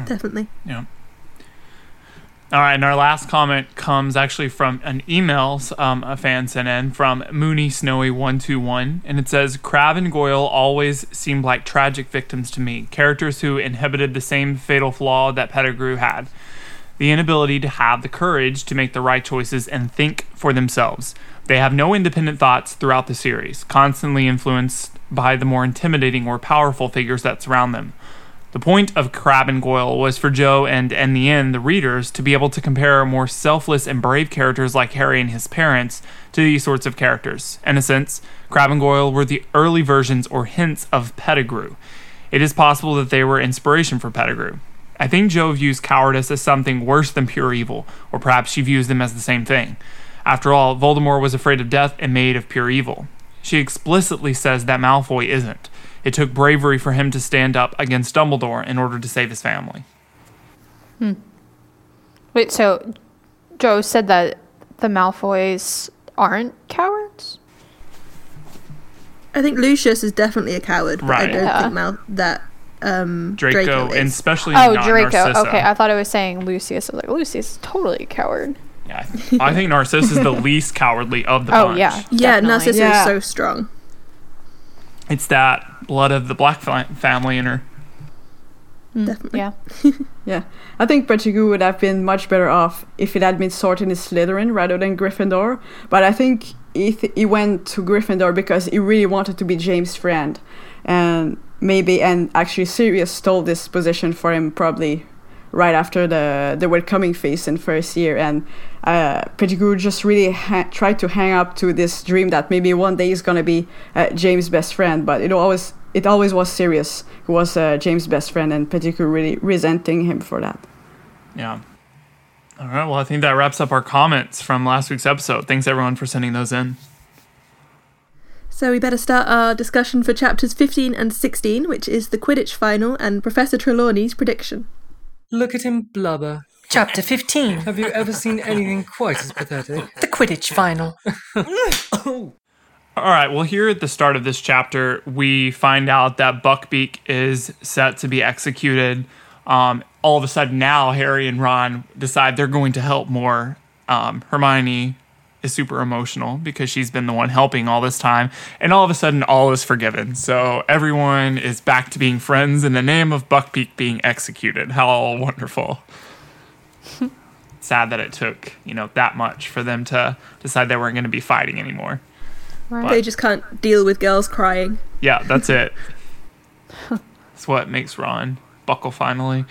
Definitely. Yeah. All right, and our last comment comes actually from an email um, a fan sent in from Mooney Snowy one two one, and it says Crabbe and Goyle always seemed like tragic victims to me, characters who inhabited the same fatal flaw that Pettigrew had. the inability to have the courage to make the right choices and think for themselves. They have no independent thoughts throughout the series, constantly influenced by the more intimidating or powerful figures that surround them. The point of Crabbe and Goyle was for Jo and, in the end, the readers to be able to compare more selfless and brave characters like Harry and his parents to these sorts of characters. In a sense, Crabbe and Goyle were the early versions or hints of Pettigrew. It is possible that they were inspiration for Pettigrew. I think Jo views cowardice as something worse than pure evil, or perhaps she views them as the same thing. After all, Voldemort was afraid of death and made of pure evil. She explicitly says that Malfoy isn't. It took bravery for him to stand up against Dumbledore in order to save his family. Hmm. Wait, so Jo said that the Malfoys aren't cowards? I think Lucius is definitely a coward, but Right. I don't Yeah. think Mal- that um, Draco, Draco, and especially Oh, not Draco. Narcissa. Okay, I thought I was saying Lucius. I was like, Lucius is totally a coward. Yeah, I think Narcissus is the least cowardly of the Oh, bunch. yeah. yeah, definitely. Narcissa Yeah. is so strong. It's that blood of the Black family in her. Hmm, Definitely. Yeah. Yeah, I think Pettigrew would have been much better off if it had been sorted in Slytherin rather than Gryffindor. But I think he, th- he went to Gryffindor because he really wanted to be James' friend, and maybe and actually Sirius stole this position for him probably right after the the welcoming feast in first year, and uh, Pettigrew just really ha- tried to hang up to this dream that maybe one day he's gonna be uh, James' best friend, but it always it always was Sirius. who was uh, James' best friend, and Pettigrew really resenting him for that. Yeah. All right. Well, I think that wraps up our comments from last week's episode. Thanks everyone for sending those in. So we better start our discussion for chapters 15 and 16, which is the Quidditch final and Professor Trelawney's prediction. Look at him blubber. Chapter 15 Have you ever seen anything quite as pathetic? The Quidditch Final. All right. Well, here at the start of this chapter, we find out that Buckbeak is set to be executed. Um, all of a sudden, now Harry and Ron decide they're going to help more. Um, Hermione is super emotional because she's been the one helping all this time, and all of a sudden, all is forgiven. So everyone is back to being friends in the name of Buckbeak being executed. How wonderful! Sad that it took you know that much for them to decide they weren't going to be fighting anymore. Right. They just can't deal with girls crying. Yeah, that's it. That's what makes Ron buckle finally.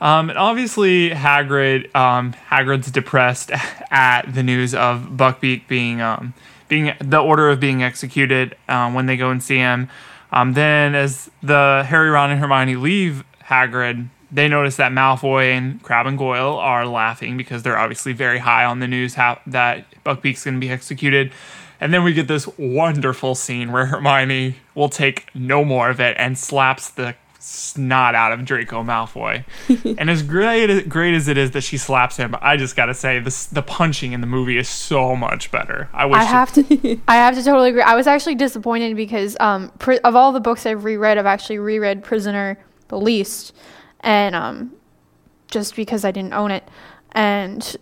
Um, and obviously, Hagrid. Um, Hagrid's depressed at the news of Buckbeak being um, being the order of being executed um, when they go and see him. Um, then, as the Harry, Ron, and Hermione leave Hagrid, they notice that Malfoy and Crabbe and Goyle are laughing because they're obviously very high on the news how, that Buckbeak's going to be executed. And then we get this wonderful scene where Hermione will take no more of it and slaps the snot out of Draco Malfoy. and as great great as it is that she slaps him, I just gotta say this the punching in the movie is so much better. I wish I have to. I have to totally agree. I was actually disappointed because um, pri- of all the books I've reread, I've actually reread Prisoner the least, and um, just because I didn't own it, and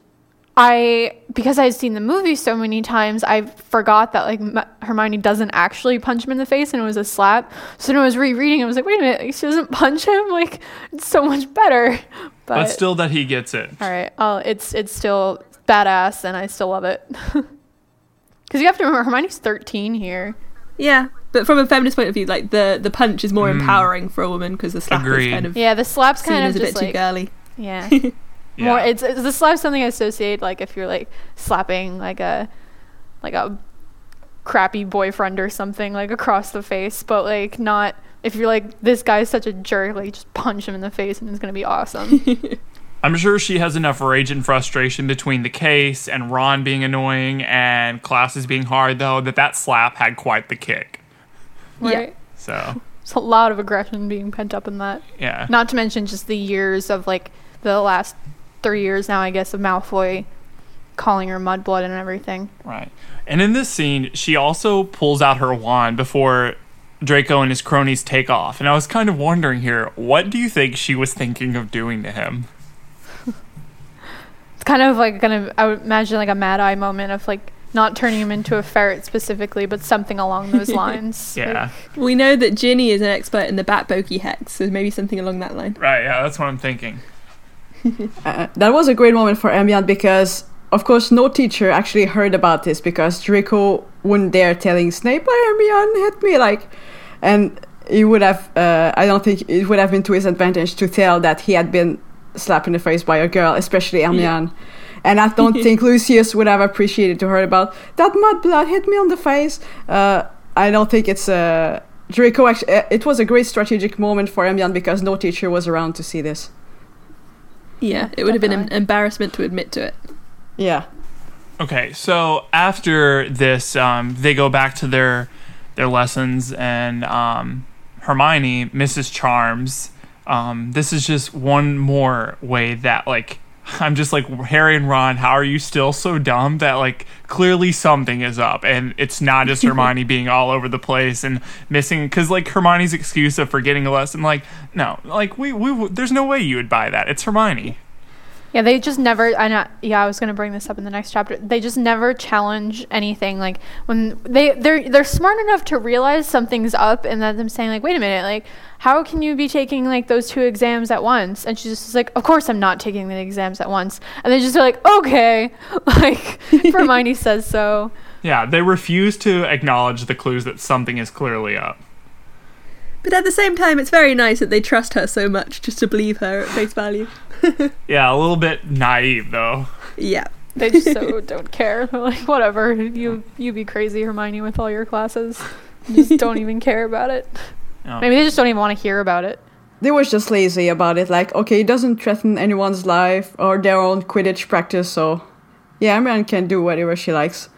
I because I had seen the movie so many times, I forgot that like M- Hermione doesn't actually punch him in the face, and it was a slap. So when I was rereading, I was like, wait a minute, like, she doesn't punch him. Like it's so much better. But, but still that he gets it. all right. Oh, it's it's still badass, and I still love it. Because you have to remember, Hermione's thirteen here. Yeah, but from a feminist point of view, like the the punch is more mm. empowering for a woman because the slap Agreed. is kind of Yeah, the slap's kind of as a just bit too girly. yeah. Yeah. More, it's, it's the slap's something I associate like if you're like slapping like a like a crappy boyfriend or something like across the face, but like not if you're like this guy's such a jerk, like just punch him in the face and it's gonna be awesome. I'm sure she has enough rage and frustration between the case and Ron being annoying and classes being hard though that that slap had quite the kick. right? So It's a lot of aggression being pent up in that. yeah. Not to mention just the years of like the last three years now, I guess, of Malfoy calling her mudblood and everything. Right. And in this scene, she also pulls out her wand before Draco and his cronies take off. And I was kind of wondering here, what do you think she was thinking of doing to him? It's kind of like gonna I would imagine like a mad eye moment of like not turning him into a ferret specifically, but something along those lines. Yeah. We know that Ginny is an expert in the Bat Bogey hex, so maybe something along that line. Right, yeah, that's what I'm thinking. Uh, that was a great moment for Hermione because, of course, no teacher actually heard about this because Draco wouldn't dare telling Snape, "Oh, Hermione hit me," like, and he would have. Uh, I don't think it would have been to his advantage to tell that he had been slapped in the face by a girl, especially Hermione. And I don't think Lucius would have appreciated to hear about that mud blood hit me on the face. Uh, I don't think it's a. Draco actually, it was a great strategic moment for Hermione because no teacher was around to see this. Yeah, it would have been an embarrassment to admit to it. Yeah. Okay, so after this, um, they go back to their their lessons, and um, Hermione, misses Charms. Um, this is just one more way that like I'm just like Harry and Ron. How are you still so dumb that like clearly something is up, and it's not just Hermione being all over the place and missing because like Hermione's excuse of forgetting a lesson. Like no, like we we there's no way you would buy that. It's Hermione. Yeah, they just never. I know. Yeah, I was gonna bring this up in the next chapter. They just never challenge anything. Like when they they're they're smart enough to realize something's up, and then them saying like, "Wait a minute, like how can you be taking like those two exams at once?" And she's just like, "Of course I'm not taking the exams at once." And they just are like, "Okay," like Hermione says so. Yeah, they refuse to acknowledge the clues that something is clearly up. But at the same time, it's very nice that they trust her so much just to believe her at face value. Yeah, a little bit naive though. Yeah. They just so don't care. They're like, "Whatever, you you be crazy, Hermione, with all your classes." Just don't even care about it. Yeah. Maybe they just don't even want to hear about it. They was just lazy about it. Like, okay, it doesn't threaten anyone's life or their own Quidditch practice, so yeah, Hermione can do whatever she likes.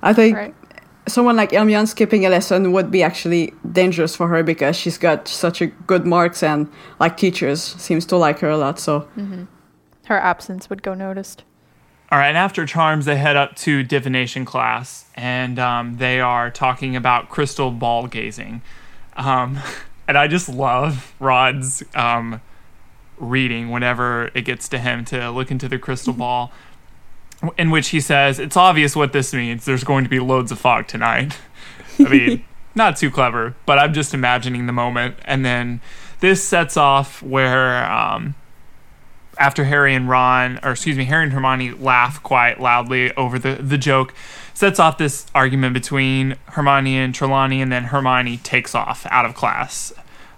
I think Right. Someone like Hermione skipping a lesson would be actually dangerous for her because she's got such a good marks and like teachers seems to like her a lot. So Her absence would go noticed. All right, and after Charms, they head up to divination class, and um, they are talking about crystal ball gazing. Um, and I just love Ron's um, reading whenever it gets to him to look into the crystal ball, in which he says, It's obvious what this means. There's going to be loads of fog tonight. I mean, not too clever, but I'm just imagining the moment. And then this sets off where. Um, after Harry and Ron, or excuse me, Harry and Hermione laugh quite loudly over the, the joke, sets off this argument between Hermione and Trelawney, and then Hermione takes off out of class.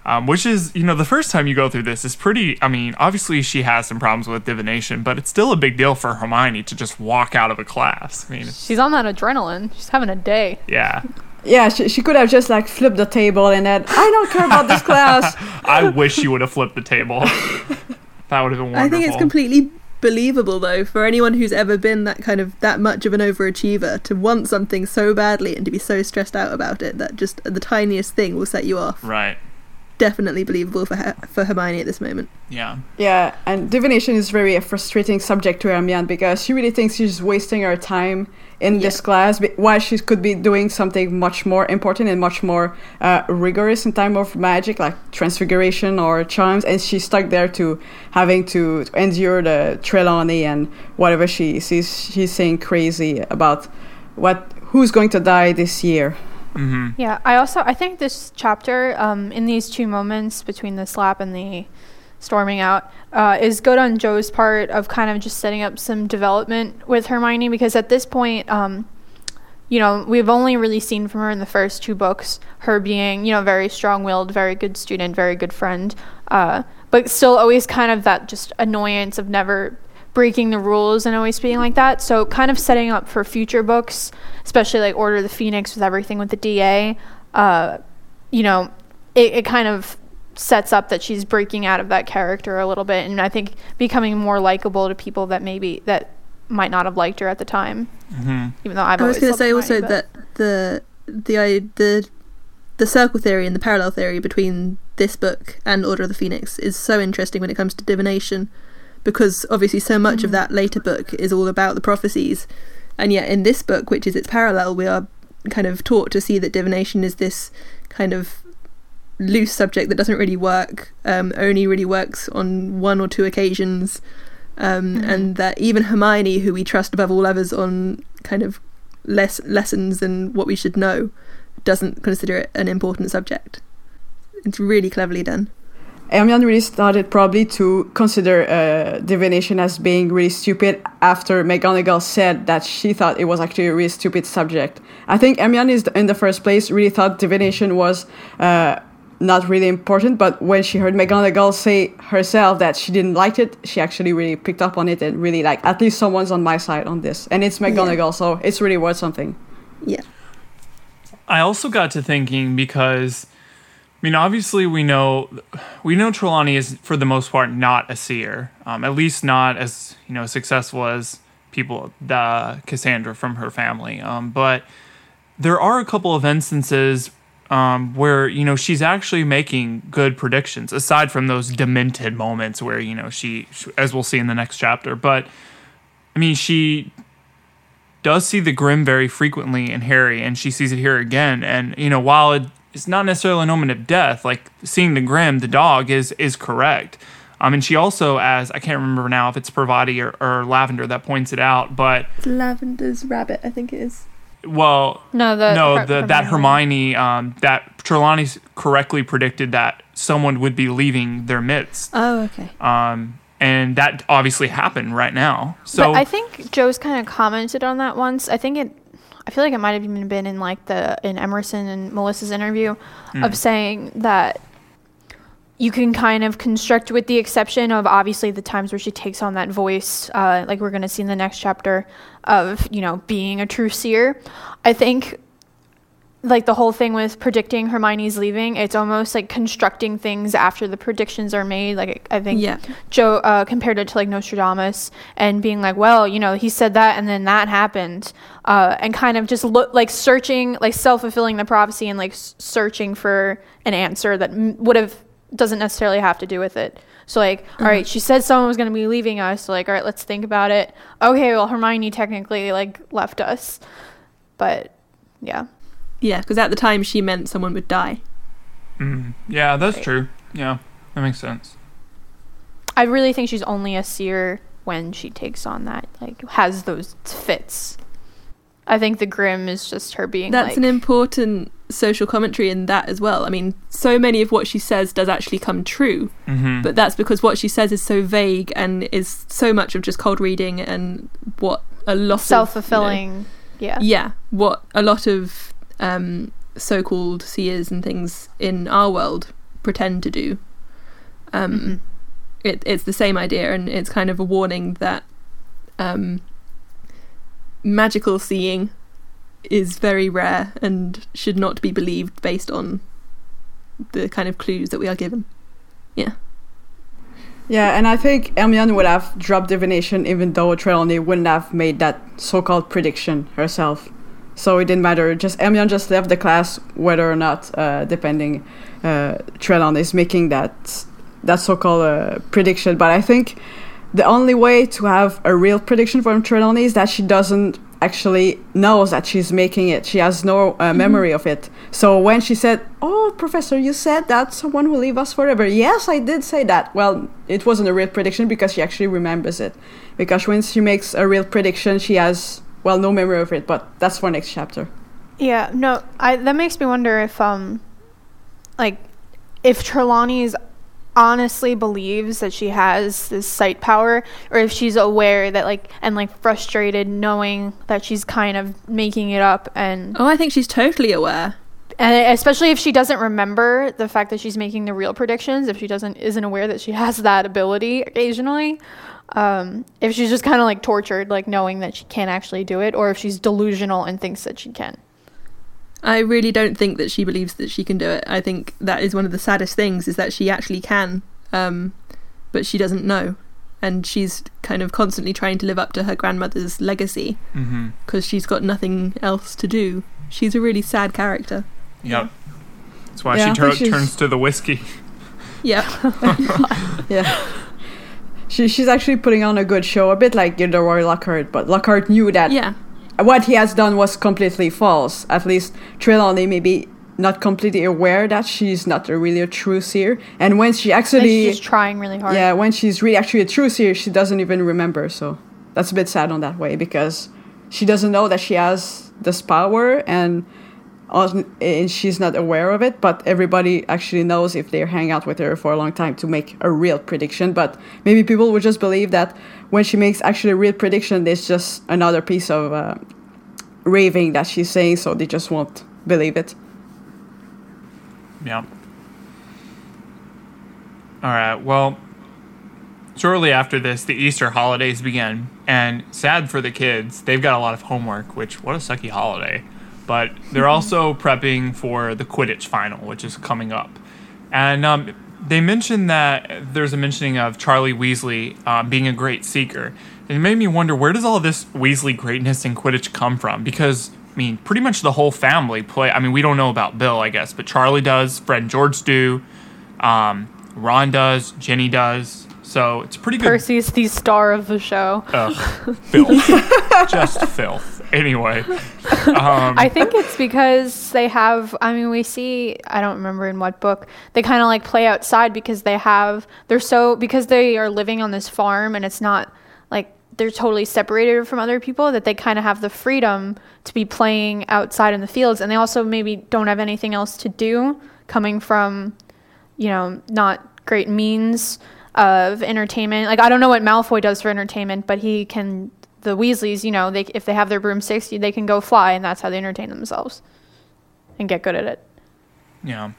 Um, which is, you know, the first time you go through this is pretty. I mean, obviously she has some problems with divination, but it's still a big deal for Hermione to just walk out of a class. I mean, She's on that adrenaline. She's having a day. yeah. yeah, she, she could have just like flipped the table and then I don't care about this class. I wish she would have flipped the table. that would have been wonderful. I think it's completely believable though for anyone who's ever been that kind of that much of an overachiever to want something so badly and to be so stressed out about it that just the tiniest thing will set you off. Right. Definitely believable for Her- for Hermione at this moment. Yeah. Yeah, and divination is very a frustrating subject to Hermione because she really thinks she's wasting her time in this class be- while she could be doing something much more important and much more uh, rigorous in time of magic like transfiguration or charms and she's stuck there to having to, to endure the Trelawney and whatever she sees she's saying crazy about what who's going to die this year. Mm-hmm. Yeah, I also I think this chapter, um, in these two moments between the slap and the storming out, uh, is good on Jo's part of kind of just setting up some development with Hermione because at this point, um, you know, we've only really seen from her in the first two books her being, you know, very strong-willed, very good student, very good friend, uh, but still always kind of that just annoyance of never breaking the rules and always being like that. So kind of setting up for future books, especially like Order of the Phoenix with everything with the DA. Uh, you know, it, it kind of sets up that she's breaking out of that character a little bit, and I think becoming more likable to people that maybe that might not have liked her at the time. Mm-hmm. Even though I've I was going to say also that the the i- the the circle theory and the parallel theory between this book and Order of the Phoenix is so interesting when it comes to divination, because obviously so much of that later book is all about the prophecies, and yet in this book, which is its parallel, we are kind of taught to see that divination is this kind of loose subject that doesn't really work, um, only really works on one or two occasions, um, and that even Hermione, who we trust above all others on kind of less lessons than what we should know, doesn't consider it an important subject. It's really cleverly done. Hermione really started probably to consider uh, divination as being really stupid after McGonagall said that she thought it was actually a really stupid subject. I think Hermione is in the first place really thought divination was uh, not really important, but when she heard McGonagall say herself that she didn't like it, she actually really picked up on it and really like at least someone's on my side on this, and it's McGonagall, so it's really worth something. Yeah. I also got to thinking because I mean obviously we know we know Trelawney is for the most part not a seer. Um, at least not as, you know, successful as people the Cassandra from her family. Um, but there are a couple of instances um, where you know she's actually making good predictions aside from those demented moments where you know she as we'll see in the next chapter but i mean she does see the grim very frequently in harry and she sees it here again and you know while it, it's not necessarily an omen of death like seeing the grim the dog is is correct um, and she also as i can't remember now if it's Parvati or, or lavender that points it out but It's Lavender's rabbit, I think it is. well No, the no, Her- the, that Hermione, um, that Trelawney correctly predicted that someone would be leaving their midst, Oh, okay. um, and that obviously happened right now. So but I think Jo's kind of commented on that once. I think it. I feel like it might have even been in like the in Emerson and Melissa's interview of saying that you can kind of construct with the exception of obviously the times where she takes on that voice, uh, like we're going to see in the next chapter of you know being a true seer. I think like the whole thing with predicting Hermione's leaving, it's almost like constructing things after the predictions are made. Like I think Yeah. Jo uh, compared it to like Nostradamus and being like, well, you know, he said that and then that happened, uh, and kind of just look like searching, like self fulfilling the prophecy and like s- searching for an answer that m- would have doesn't necessarily have to do with it. So like, all right, she said someone was going to be leaving us. So like, all right, let's think about it. Okay, well, Hermione technically like left us, but yeah. Yeah, because at the time she meant someone would die. mm, yeah, that's true. Yeah, that makes sense. I really think she's only a seer when she takes on that, like has those fits. I think the grim is just her being That's like, an important social commentary in that as well. I mean, so many of what she says does actually come true, hmm but that's because what she says is so vague and is so much of just cold reading and what a lot of, you know, self fulfilling. yeah. yeah, what a lot of um, so-called seers and things in our world pretend to do. Um, Mhm. it, it's the same idea, and it's kind of a warning that um, magical seeing is very rare and should not be believed based on the kind of clues that we are given. Yeah, Yeah, and I think Hermione would have dropped divination even though Trelawney wouldn't have made that so-called prediction herself. So it didn't matter. Just Hermione just left the class whether or not, uh, depending, uh, Trelawney is making that that so-called uh, prediction. But I think the only way to have a real prediction from Trelawney is that she doesn't actually knows that she's making it. She has no uh, memory of it. So when she said, "Oh, professor, you said that someone will leave us forever," yes, I did say that. Well, it wasn't a real prediction because she actually remembers it. Because when she makes a real prediction, she has well no memory of it. But that's for next chapter. Yeah, no, I that makes me wonder if um like if Trelawney's honestly believes that she has this sight power or if she's aware that like and like frustrated knowing that she's kind of making it up and Oh, I think she's totally aware. and especially if she doesn't remember the fact that she's making the real predictions if she doesn't isn't aware that she has that ability occasionally um, if she's just kind of like tortured like knowing that she can't actually do it or if she's delusional and thinks that she can I really don't think that she believes that she can do it. I think that is one of the saddest things is that she actually can, um, but she doesn't know, and she's kind of constantly trying to live up to her grandmother's legacy because she's got nothing else to do. She's a really sad character. Yep. That's why Yeah, she tur- think turns to the whiskey. Yeah, Yeah. She, she's actually putting on a good show, a bit like Gilderoy Lockhart, but Lockhart knew that yeah, what he has done was completely false. At least Trelawney may be not completely aware that she's not a really a true seer. And when she and actually, she's trying really hard yeah, when she's really actually a true seer, she doesn't even remember. So that's a bit sad on that way because she doesn't know that she has this power and and she's not aware of it. But everybody actually knows if they hang out with her for a long time to make a real prediction. But maybe people would just believe that when she makes actually a real prediction, there's just another piece of uh, raving that she's saying, so they just won't believe it. Yeah. All right. Well, shortly after this, the Easter holidays begin, and sad for the kids, they've got a lot of homework. Which what a sucky holiday! But they're also prepping for the Quidditch final, which is coming up, and um, they mentioned that there's a mentioning of Charlie Weasley uh, being a great seeker. And it made me wonder where does all this Weasley greatness in Quidditch come from? Because I mean, pretty much the whole family play. I mean, we don't know about Bill, I guess, but Charlie does, Fred and George do, um, Ron does, Ginny does. So it's pretty good. Percy's the star of the show. Ugh, filth, just filth. Anyway, um, I think it's because they have. I mean, we see. I don't remember in what book they kind of like play outside because they have. They're so because they are living on this farm and it's not like they're totally separated from other people that they kind of have the freedom to be playing outside in the fields and they also maybe don't have anything else to do coming from you know not great means of entertainment like i don't know what malfoy does for entertainment but he can the weasleys you know they if they have their broomsticks they can go fly and that's how they entertain themselves and get good at it yeah.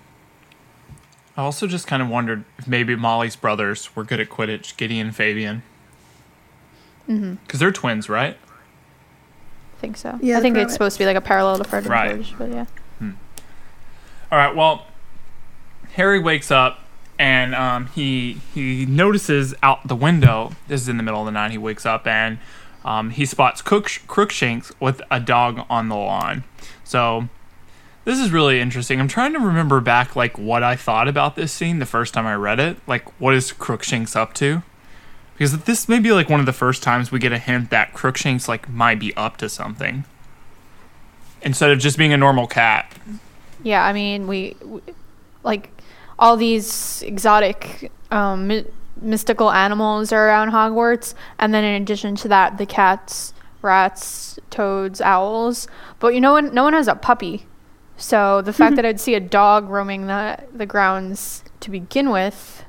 I also just kind of wondered if maybe Molly's brothers were good at Quidditch, Gideon and Fabian. Because they're twins, right? i think so Yeah, i think it's supposed to be like a parallel to fred and Right. george but yeah All right. Well, Harry wakes up and um, he he notices out the window. This is in the middle of the night. He wakes up and um, he spots Crookshanks with a dog on the lawn. So this is really interesting. I'm trying to remember back like what I thought about this scene the first time I read it. Like, what is Crookshanks up to? Because this may be like one of the first times we get a hint that Crookshanks like might be up to something instead of just being a normal cat. Yeah, I mean, we, we like all these exotic um, mystical animals are around Hogwarts, and then in addition to that, the cats, rats, toads, owls. But you know, what? no one has a puppy, so the fact that I'd see a dog roaming the the grounds to begin with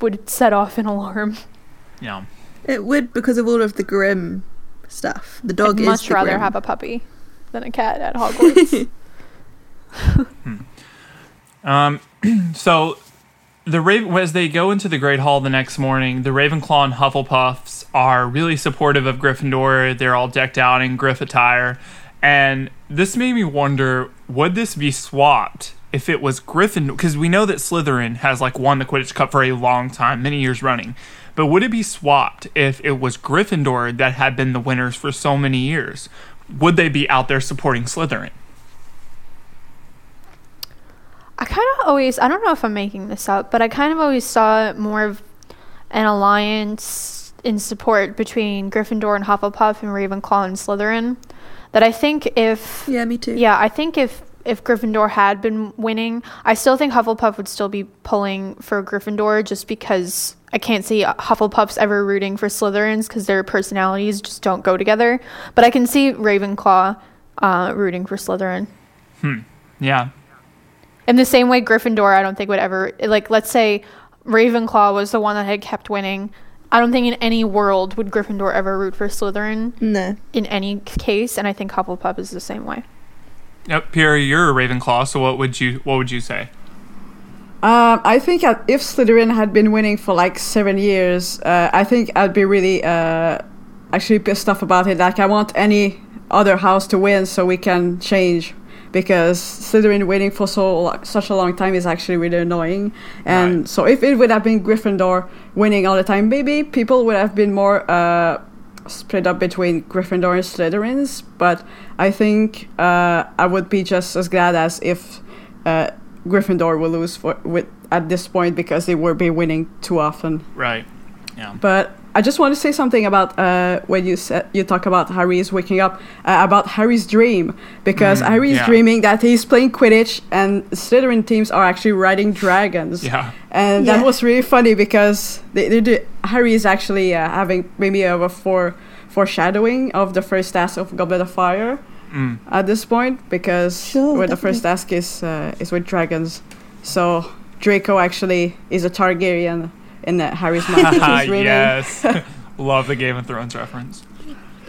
would set off an alarm. Yeah. It would because of all of the grim stuff. The dog I'd is much the rather grim. have a puppy than a cat at Hogwarts. Um, so the Raven, as they go into the Great Hall the next morning, the Ravenclaw and Hufflepuffs are really supportive of Gryffindor. They're all decked out in Griff attire, and this made me wonder: would this be swapped if it was Gryffindor? Because we know that Slytherin has like won the Quidditch Cup for a long time, many years running. But would it be swapped if it was Gryffindor that had been the winners for so many years? Would they be out there supporting Slytherin? I kind of always, I don't know if I'm making this up, but I kind of always saw more of an alliance in support between Gryffindor and Hufflepuff and Ravenclaw and Slytherin. That I think if, Yeah, me too. yeah, I think if if Gryffindor had been winning, I still think Hufflepuff would still be pulling for Gryffindor just because I can't see Hufflepuffs ever rooting for Slytherins because their personalities just don't go together. But I can see Ravenclaw uh, rooting for Slytherin. Hmm. Yeah, In the same way, Gryffindor, I don't think would ever like. Let's say Ravenclaw was the one that had kept winning. I don't think in any world would Gryffindor ever root for Slytherin No. in any case, and I think Hufflepuff is the same way. Yep, Pierre, you're a Ravenclaw, so what would you what would you say? Um, I think if Slytherin had been winning for like seven years, uh, I think I'd be really uh, actually pissed off about it. Like I want any other house to win so we can change because Slytherin waiting for so such a long time is actually really annoying. And Right. so if it would have been Gryffindor winning all the time, maybe people would have been more uh, split up between Gryffindor and Slytherins. But I think uh, I would be just as glad as if uh, Gryffindor will lose for with at this point because they would be winning too often. Right. Yeah. But I just want to say something about uh, when you said you talk about Harry's waking up uh, about Harry's dream because Mm, is yeah. dreaming that he's playing Quidditch and Slytherin teams are actually riding dragons. Yeah. And that was really funny because they, they do, Harry is actually uh, having maybe a fore, foreshadowing of the first task of Goblet of Fire. at this point because Sure, where the first task is uh, is with dragons. So Draco actually is a Targaryen in uh, Harry's mind. which is really, yes. Love the Game of Thrones reference.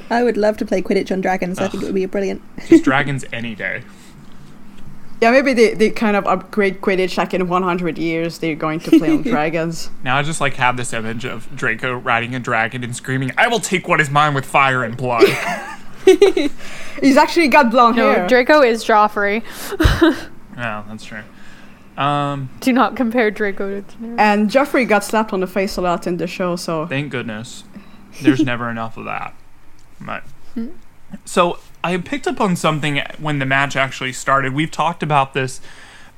I would love to play Quidditch on dragons. I think it would be a brilliant. Just dragons any day. Yeah, maybe they, they kind of upgrade Quidditch like in 100 years they're going to play on dragons. Now I just like have this image of Draco riding a dragon and screaming, "I will take what is mine with fire and blood." He's actually got blonde No, hair. Draco is Joffrey. yeah, that's true. Um, Do not compare Draco to Daenerys. and Joffrey got slapped on the face a lot in the show, so thank goodness. There's never enough of that. But so I picked up on something when the match actually started. We've talked about this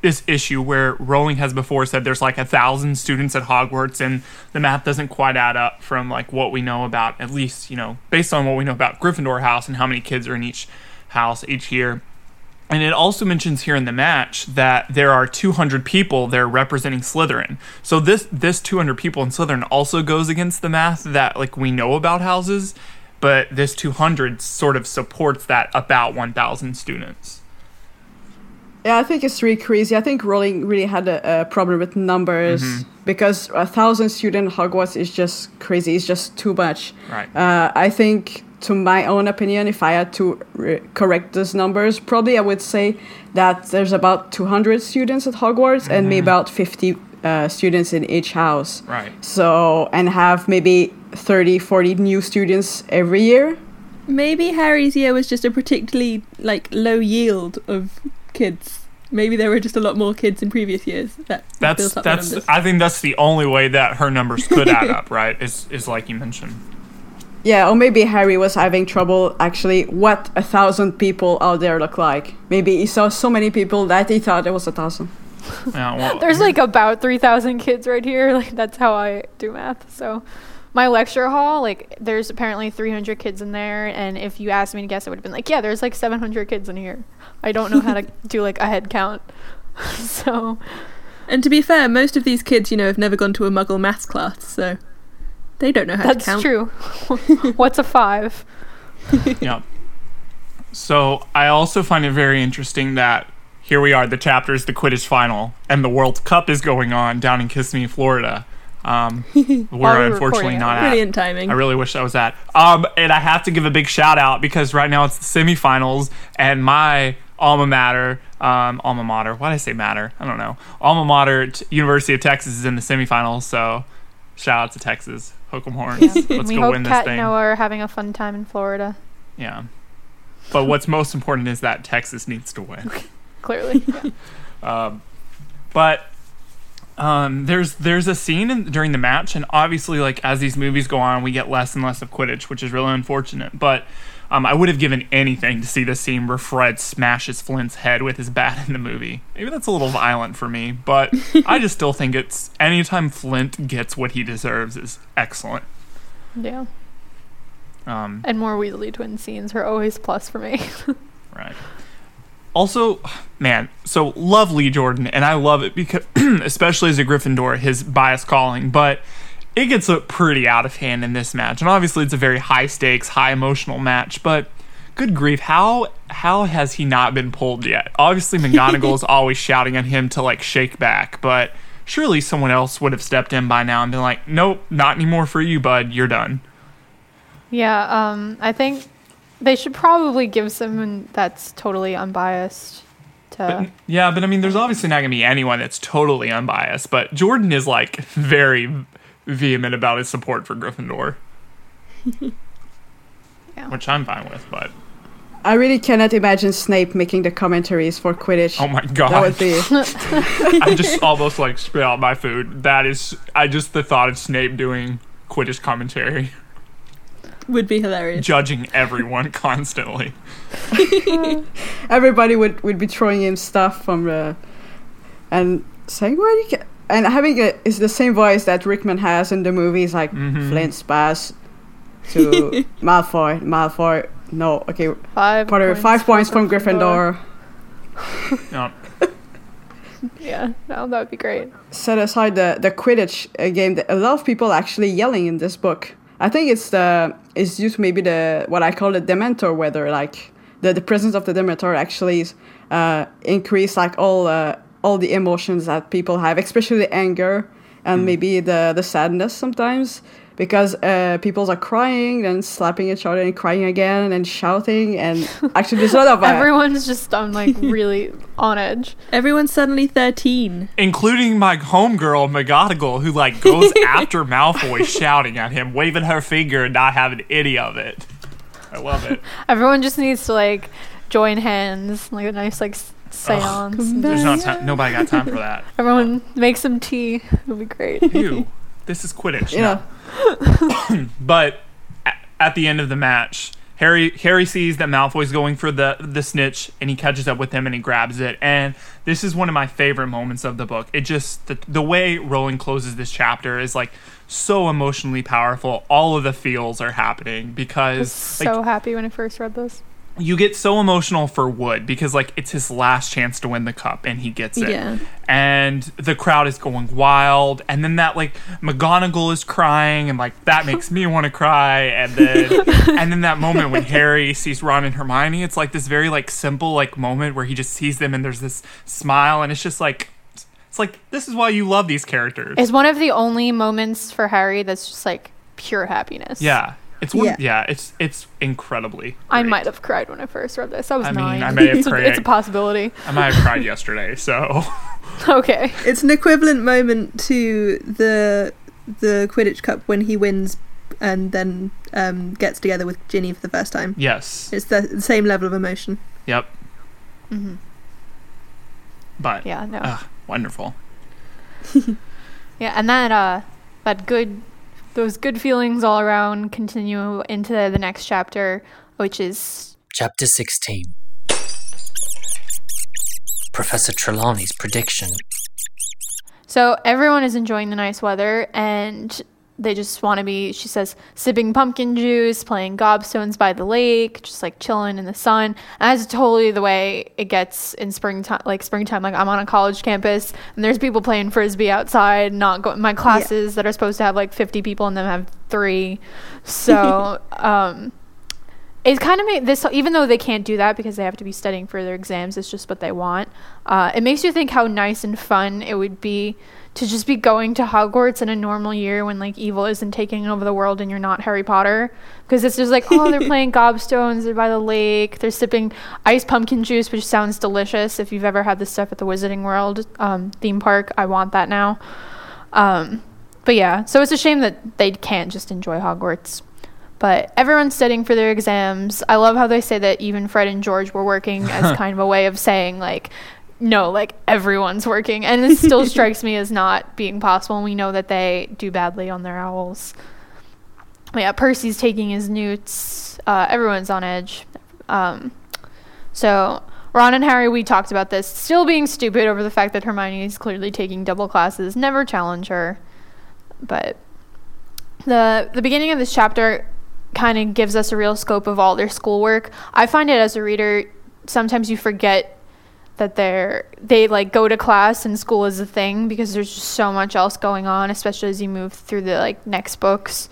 this issue where Rowling has before said there's like a thousand students at Hogwarts and the math doesn't quite add up from like what we know about at least you know based on what we know about Gryffindor house and how many kids are in each house each year. And it also mentions here in the match that there are 200 people there representing Slytherin. So this this 200 people in Slytherin also goes against the math that like we know about houses, but this 200 sort of supports that about 1,000 students. yeah, I think it's really crazy. I think Rowling really had a, a problem with numbers because a thousand student Hogwarts is just crazy. It's just too much. Right. Uh, I think, to my own opinion, if I had to re- correct those numbers, probably I would say that there's about 200 students at Hogwarts and maybe about 50 uh, students in each house. Right. So, and have maybe 30, 40 new students every year. Maybe Harry's year was just a particularly like low yield of kids. Maybe there were just a lot more kids in previous years. That That's built up the that's numbers. I think that's the only way that her numbers could add up, right? Is is like you mentioned. Yeah, or maybe Harry was having trouble actually what a thousand people out there look like. Maybe he saw so many people that he thought it was a thousand. Yeah, well, There's like about 3,000 kids right here. Like that's how I do math. So my lecture hall, like there's apparently 300 kids in there, and if you asked me to guess, I would have been like, yeah, there's like 700 kids in here. I don't know how to do like a head count. so And to be fair, most of these kids, you know, have never gone to a Muggle maths class, so they don't know how that's to count. true. What's a five? yeah. So I also find it very interesting that here we are. The chapter is the Quidditch final, and the World Cup is going on down in Kissimmee, Florida. Um, we're we're unfortunately not at. Brilliant timing. I really wish I was at. Um, and I have to give a big shout out because right now it's the semifinals, and my alma mater, um, alma mater. Why did I say matter? I don't know. Alma mater, t- University of Texas, is in the semifinals. So shout out to Texas. Hook 'em horns. Let's we go hope win this Kat thing. and Noah are having a fun time in Florida. Yeah. But what's most important is that Texas needs to win. Clearly. Um, but um, there's there's a scene in, during the match, and obviously, like as these movies go on, we get less and less of Quidditch, which is really unfortunate. But um, I would have given anything to see the scene where Fred smashes Flint's head with his bat in the movie. Maybe that's a little violent for me, but I just still think it's anytime Flint gets what he deserves is excellent. yeah. Um, And more Weasley twin scenes are always plus for me. Right. Also, man, so love Lee Jordan, and I love it because, especially as a Gryffindor, his bias calling, but it gets pretty out of hand in this match. And obviously, it's a very high stakes, high emotional match, but good grief, how how has he not been pulled yet? Obviously, McGonagall is always shouting at him to like shake back, but surely someone else would have stepped in by now and been like, nope, not anymore for you, bud, you're done. yeah, um, I think they should probably give someone that's totally unbiased to. Yeah, but I mean, there's obviously not going to be anyone that's totally unbiased, but Jordan is like very vehement about his support for Gryffindor. Yeah. Which I'm fine with, but I really cannot imagine Snape making the commentaries for Quidditch. oh my that god, would be I just almost like spit out my food. That is, I just the thought of Snape doing Quidditch commentary, Would be hilarious. judging everyone constantly. everybody would, would be throwing him stuff from the and saying why do you get and having it is the same voice that Rickman has in the movies like Mhm. Flint's pass to Malfoy Malfoy no okay Five Potter points five points from Gryffindor Yeah. Yeah, no, that would be great. set aside the the Quidditch uh, game that a lot of people actually yelling in this book I think it's the it's due to maybe the what I call the Dementor weather like the, the presence of the Dementor actually uh, increase like all uh, all the emotions that people have, especially the anger and Hmm. maybe the the sadness sometimes. Because uh, people are crying and slapping each other and crying again and shouting and actually there's a lot of uh, Everyone's just on like really on edge. Everyone's suddenly 13. including my homegirl McGonagall, who like goes after Malfoy, shouting at him, waving her finger, and not having any of it. I love it. Everyone just needs to like join hands, like a nice like s- seance. and There's not time. Nobody got time for that. everyone make some tea. It'll be great. Ew. This is Quidditch. you now. know But a- at the end of the match, Harry Harry sees that Malfoy's going for the the snitch, and he catches up with him and he grabs it. And this is one of my favorite moments of the book. It just the, the way Rowling closes this chapter is like so emotionally powerful. All of the feels are happening I was because so happy when I first read this. You get so emotional for Wood because like it's his last chance to win the cup and he gets it. Yeah. And the crowd is going wild and then that like McGonagall is crying and like that makes me want to cry and then and then that moment when Harry sees Ron and Hermione it's like this very like simple like moment where he just sees them and there's this smile and it's just like it's like this is why you love these characters. It's one of the only moments for Harry that's just like pure happiness. yeah. It's one, yeah. Yeah. it's it's incredibly. I might have cried when I first read this. I was I mean, nine. I may have it's, a, cried. it's a possibility. I might have cried yesterday, so Okay. It's an equivalent moment to the the Quidditch Cup when he wins and then um, gets together with Ginny for the first time. yes. It's the, the same level of emotion. Yep. Mm-hmm. But Yeah. No. ugh, wonderful. Yeah, and that uh that good those good feelings all around continue into the next chapter, which is Chapter 16 Professor Trelawney's prediction. so everyone is enjoying the nice weather and they just want to be she says sipping pumpkin juice playing gobstones by the lake just like chilling in the sun. And that's totally the way it gets in springtime like springtime like i'm on a college campus and there's people playing frisbee outside not going my classes that are supposed to have like 50 people and them have three. So um it kind of made this even though they can't do that because they have to be studying for their exams it's just what they want uh, it makes you think how nice and fun it would be to just be going to hogwarts in a normal year when like evil isn't taking over the world and you're not harry potter. Because it's just like oh they're playing gobstones they're by the lake they're sipping iced pumpkin juice which sounds delicious. If you've ever had this stuff at the wizarding world um, theme park i want that now. Um, but yeah so it's a shame that they can't just enjoy hogwarts. But everyone's studying for their exams. I love how they say that even Fred and George were working as kind of a way of saying like no, like everyone's working. And it still strikes me as not being possible. And we know that they do badly on their owls. But yeah, Percy's taking his newts. Uh, everyone's on edge. Um, so Ron and Harry, we talked about this, still being stupid over the fact that Hermione is clearly taking double classes. Never challenge her. But the the beginning of this chapter kind of gives us a real scope of all their schoolwork. I find it as a reader, sometimes you forget that they're they like go to class and school is a thing because there's just so much else going on, especially as you move through the like next books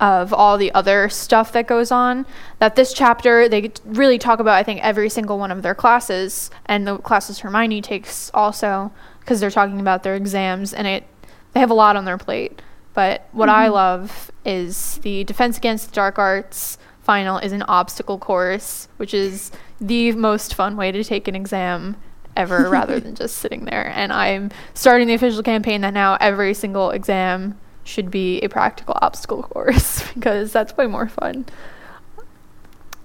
of all the other stuff that goes on. That this chapter they really talk about I think every single one of their classes and the classes Hermione takes also because they're talking about their exams and it they have a lot on their plate. But what I mm-hmm. love is the Defense Against the Dark Arts final is an obstacle course, which is the most fun way to take an exam ever rather than just sitting there. And I'm starting the official campaign that now every single exam should be a practical obstacle course because that's way more fun.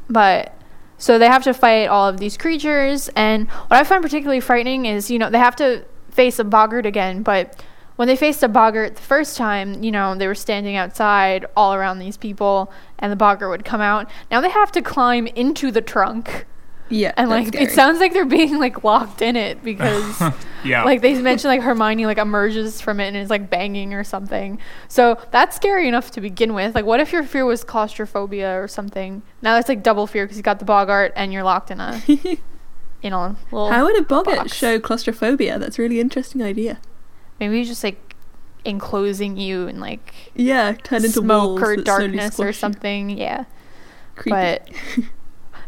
But so they have to fight all of these creatures, and what I find particularly frightening is, you know, they have to face a boggart again, but when they faced a boggart the first time, you know, they were standing outside all around these people, and the boggart would come out. Now they have to climb into the trunk, Yeah, and like scary. it sounds like they're being like locked in it because Yeah. like they mentioned like Hermione like emerges from it and is like banging or something. So that's scary enough to begin with. Like what if your fear was claustrophobia or something? Now that's like double fear because you got the boggart and you're locked in a in a little. How would a boggart box. show claustrophobia? That's a really interesting idea. Maybe just like enclosing you in like Yeah, turn into smoke or darkness or something. Yeah. Creepy. But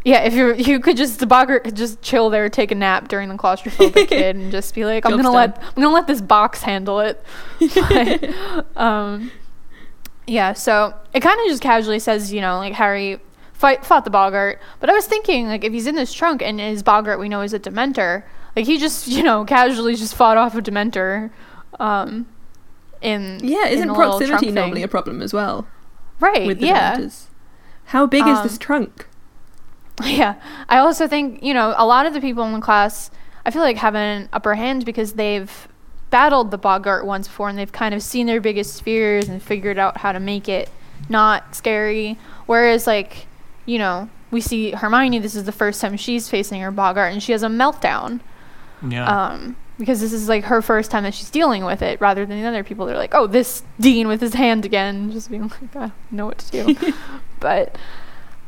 Yeah, if you you could just the Boggart could just chill there, take a nap during the claustrophobic kid, and just be like, I'm gonna let. I'm gonna let this box handle it. But, um, yeah, so it kind of just casually says, you know, like Harry fight fought the Boggart, but I was thinking like if he's in this trunk and his Boggart we know is a Dementor, like he just you know casually just fought off a Dementor. Um, in Yeah, isn't a little proximity normally a problem as well right? with the yeah. Dementors? How big is Um, this trunk? Yeah. I also think, you know, a lot of the people in the class, I feel like have an upper hand because they've battled the Boggart once before and they've kind of seen their biggest fears and figured out how to make it not scary. Whereas, like, you know, we see Hermione, this is the first time she's facing her Boggart and she has a meltdown. Yeah. Um, because this is like her first time that she's dealing with it rather than the other people. They're like, oh, this Dean with his hand again. Just being like, I don't know what to do. but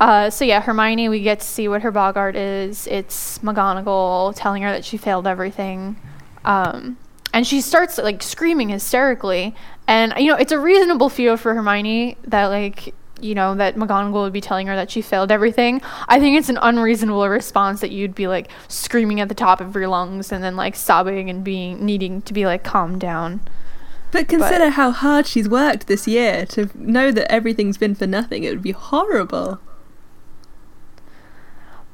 uh, so yeah, Hermione, we get to see what her Boggart is. It's McGonagall telling her that she failed everything. Um, and she starts like screaming hysterically. And you know, it's a reasonable fear for Hermione that like you know that McGonagall would be telling her that she failed everything. I think it's an unreasonable response that you'd be like screaming at the top of your lungs and then like sobbing and being needing to be like calmed down. But consider how hard she's worked this year to know that everything's been for nothing. It would be horrible.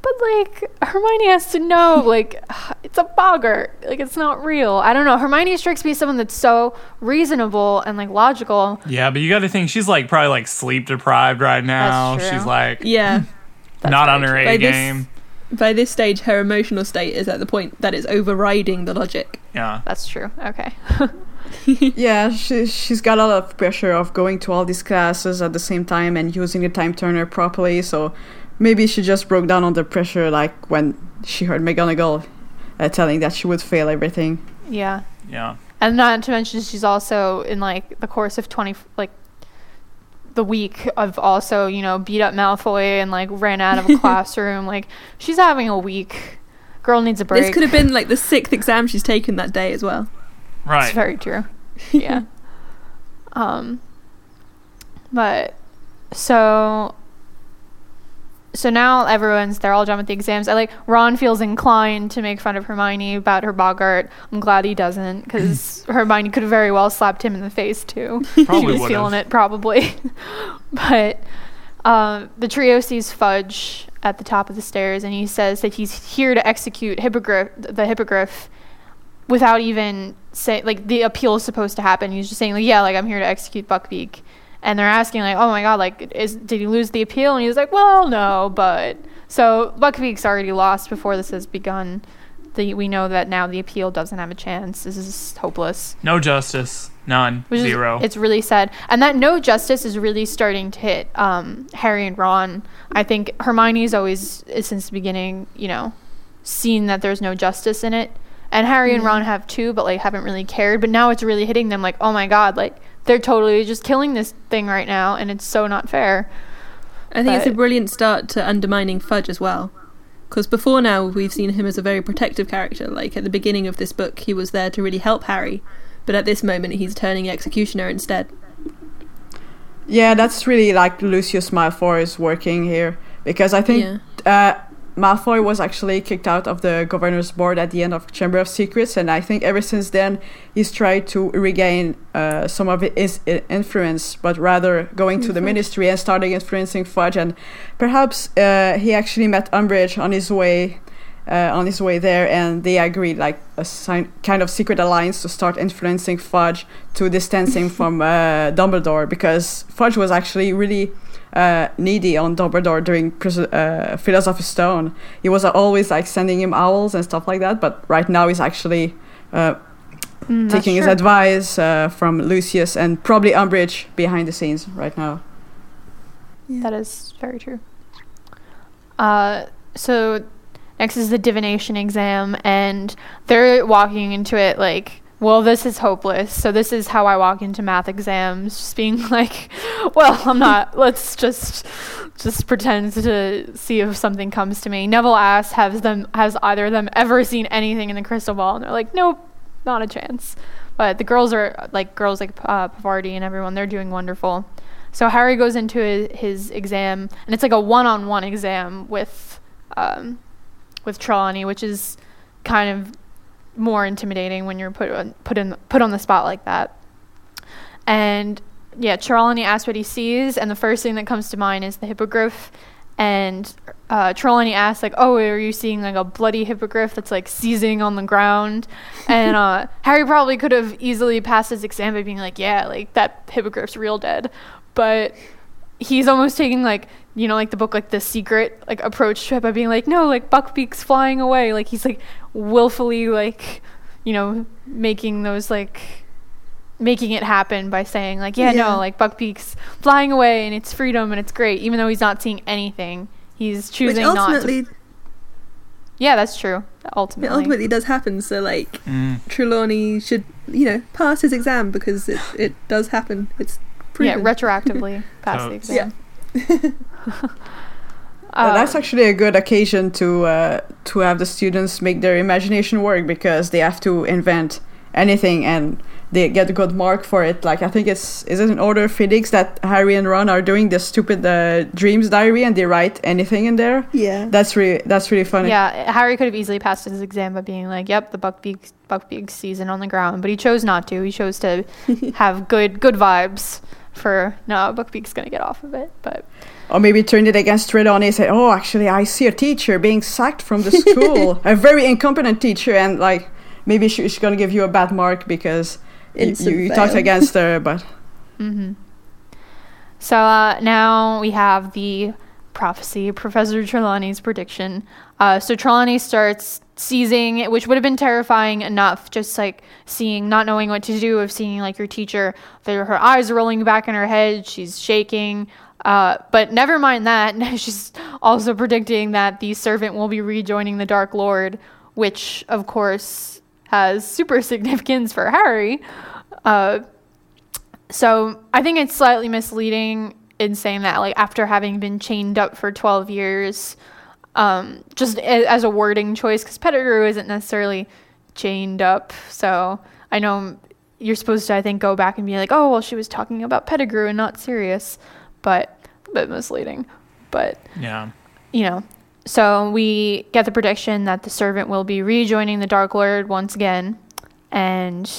But like Hermione has to know, like it's a boggart, like it's not real. I don't know. Hermione strikes me as someone that's so reasonable and like logical. yeah, but you got to think she's like probably like sleep deprived right now. That's true. She's like Yeah. Not on her true. A By this- game. By this stage, her emotional state is at the point that it's overriding the logic. Yeah. That's true. Okay. Yeah, she, she's got a lot of pressure of going to all these classes at the same time and using the time turner properly. So maybe she just broke down under pressure, like when she heard McGonagall uh, telling that she would fail everything. yeah. Yeah. And not to mention she's also in like the course of 20 like the week of also, you know, beat up Malfoy and like ran out of a classroom. Like she's having a week. Girl needs a break. This could have been like the sixth exam she's taken that day as well. Right. It's very true. Yeah. um but so so now everyone's they're all done with the exams. I like Ron feels inclined to make fun of Hermione about her boggart. I'm glad he doesn't because Hermione could have very well slapped him in the face too. Probably she was would've. feeling it probably. but um, the trio sees Fudge at the top of the stairs, and he says that he's here to execute hippogriff, the hippogriff, without even say like the appeal is supposed to happen. He's just saying like, yeah, like I'm here to execute Buckbeak, and they're asking like, oh my god, like is did he lose the appeal? And he's like, well, no, but so Buckbeak's already lost before this has begun. The, we know that now the appeal doesn't have a chance. This is hopeless. No justice. None. Which is- Zero. it's really sad, and that no justice is really starting to hit um, Harry and Ron. I think Hermione's always, since the beginning, you know, seen that there's no justice in it, and Harry and Ron have too, but like haven't really cared. But now it's really hitting them, like, oh my god, like they're totally just killing this thing right now, and it's so not fair. I think it's a brilliant start to undermining Fudge as well. Because before now, we've seen him as a very protective character. Like at the beginning of this book, he was there to really help Harry. But at this moment, he's turning executioner instead. Yeah, that's really like Lucius Malfoy is working here because I think uh, Malfoy was actually kicked out of the governor's board at the end of Chamber of Secrets, and I think ever since then he's tried to regain uh, some of his influence, but rather going to the ministry and starting influencing Fudge, and perhaps uh, he actually met Umbridge on his way. Uh, on his way there, and they agreed, like a sign, kind of secret alliance, to start influencing Fudge to distance him from uh, Dumbledore because Fudge was actually really uh, needy on Dumbledore during Pris- uh, Philosopher's Stone. He was always like sending him owls and stuff like that, but right now he's actually uh, Mm, that's taking his true. advice uh, from Lucius and probably Umbridge behind the scenes right now. That is very true. Uh, so next is the divination exam, and they're walking into it like, well, this is hopeless. So this is how I walk into math exams, just being like, well, I'm not. Let's just just pretend to see if something comes to me. Neville asks, has them has either of them ever seen anything in the crystal ball? And they're like, nope, not a chance. But the girls are like girls like uh, Parvati and everyone. They're doing wonderful. So Harry goes into his, his exam, and it's like a one-on-one exam with um, with Trelawney, which is kind of more intimidating when you're put on, put in put on the spot like that. And yeah, Trelawney asks what he sees, and the first thing that comes to mind is the hippogriff. And uh, Trelawney asks, like, "Oh, are you seeing like a bloody hippogriff that's like seizing on the ground?" And uh, Harry probably could have easily passed his exam by being like, "Yeah, like that hippogriff's real dead," but he's almost taking like you know like the book like the secret like approach to it by being like no like buckbeak's flying away like he's like willfully like you know making those like making it happen by saying like yeah, Yeah. no like buckbeak's flying away and it's freedom and it's great even though he's not seeing anything he's Which choosing not ultimately, to yeah that's true it ultimately, ultimately does happen. So like, Mm. Trelawney should you know pass his exam because it it does happen. It's yeah retroactively pass the exam. Uh, Uh, that's actually a good occasion to uh, to have the students make their imagination work because they have to invent anything and they get a good mark for it. Like I think it's is it in Order of Phoenix that Harry and Ron are doing this stupid uh, dreams diary and they write anything in there. yeah. That's really that's really funny. Yeah, Harry could have easily passed his exam by being like, "Yep, the Buckbeak Buckbeak season on the ground," but he chose not to. He chose to have good good vibes for no, Buckbeak's gonna get off of it. But Or maybe turn it against Trelawney and said, "Oh, actually, I see a teacher being sacked from the school, a very incompetent teacher, and like maybe she's gonna give you a bad mark because you, you, you talked against her." But so uh, now we have the prophecy, Professor Trelawney's prediction. Uh, so Trelawney starts seizing, which would have been terrifying enough, just like seeing, not knowing what to do, of seeing like your teacher, her eyes are rolling back in her head, she's shaking. Uh, but never mind that. She's also predicting that the servant will be rejoining the Dark Lord, which, of course, has super significance for Harry. Uh, so I think it's slightly misleading in saying that, like, after having been chained up for 12 years, um, just a- as a wording choice, because Pettigrew isn't necessarily chained up. So I know you're supposed to, I think, go back and be like, oh, well, she was talking about Pettigrew and not Sirius, but a bit misleading. But Yeah. you know, so we get the prediction that the servant will be rejoining the Dark Lord once again. And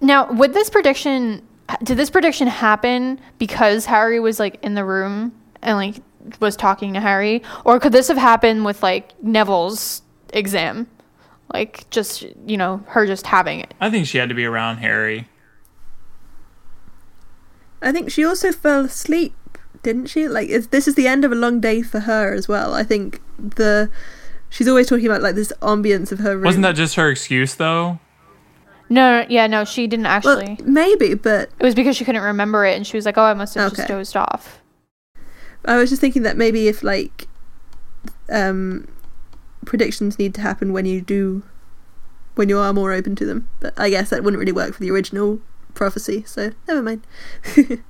now, would this prediction, did this prediction happen because Harry was like in the room and like was talking to Harry? Or could this have happened with like Neville's exam? Like just, you know, her just having it. I think she had to be around Harry. I think she also fell asleep, didn't she? Like it's, this is the end of a long day for her as well. I think the she's always talking about like this ambience of her room. Wasn't that just her excuse though? No, no, yeah, no, she didn't well, actually. maybe, but it was because she couldn't remember it and she was like, oh, I must have just dozed off. I was just thinking that maybe if like um predictions need to happen when you do when you are more open to them. But I guess that wouldn't really work for the original prophecy, so never mind.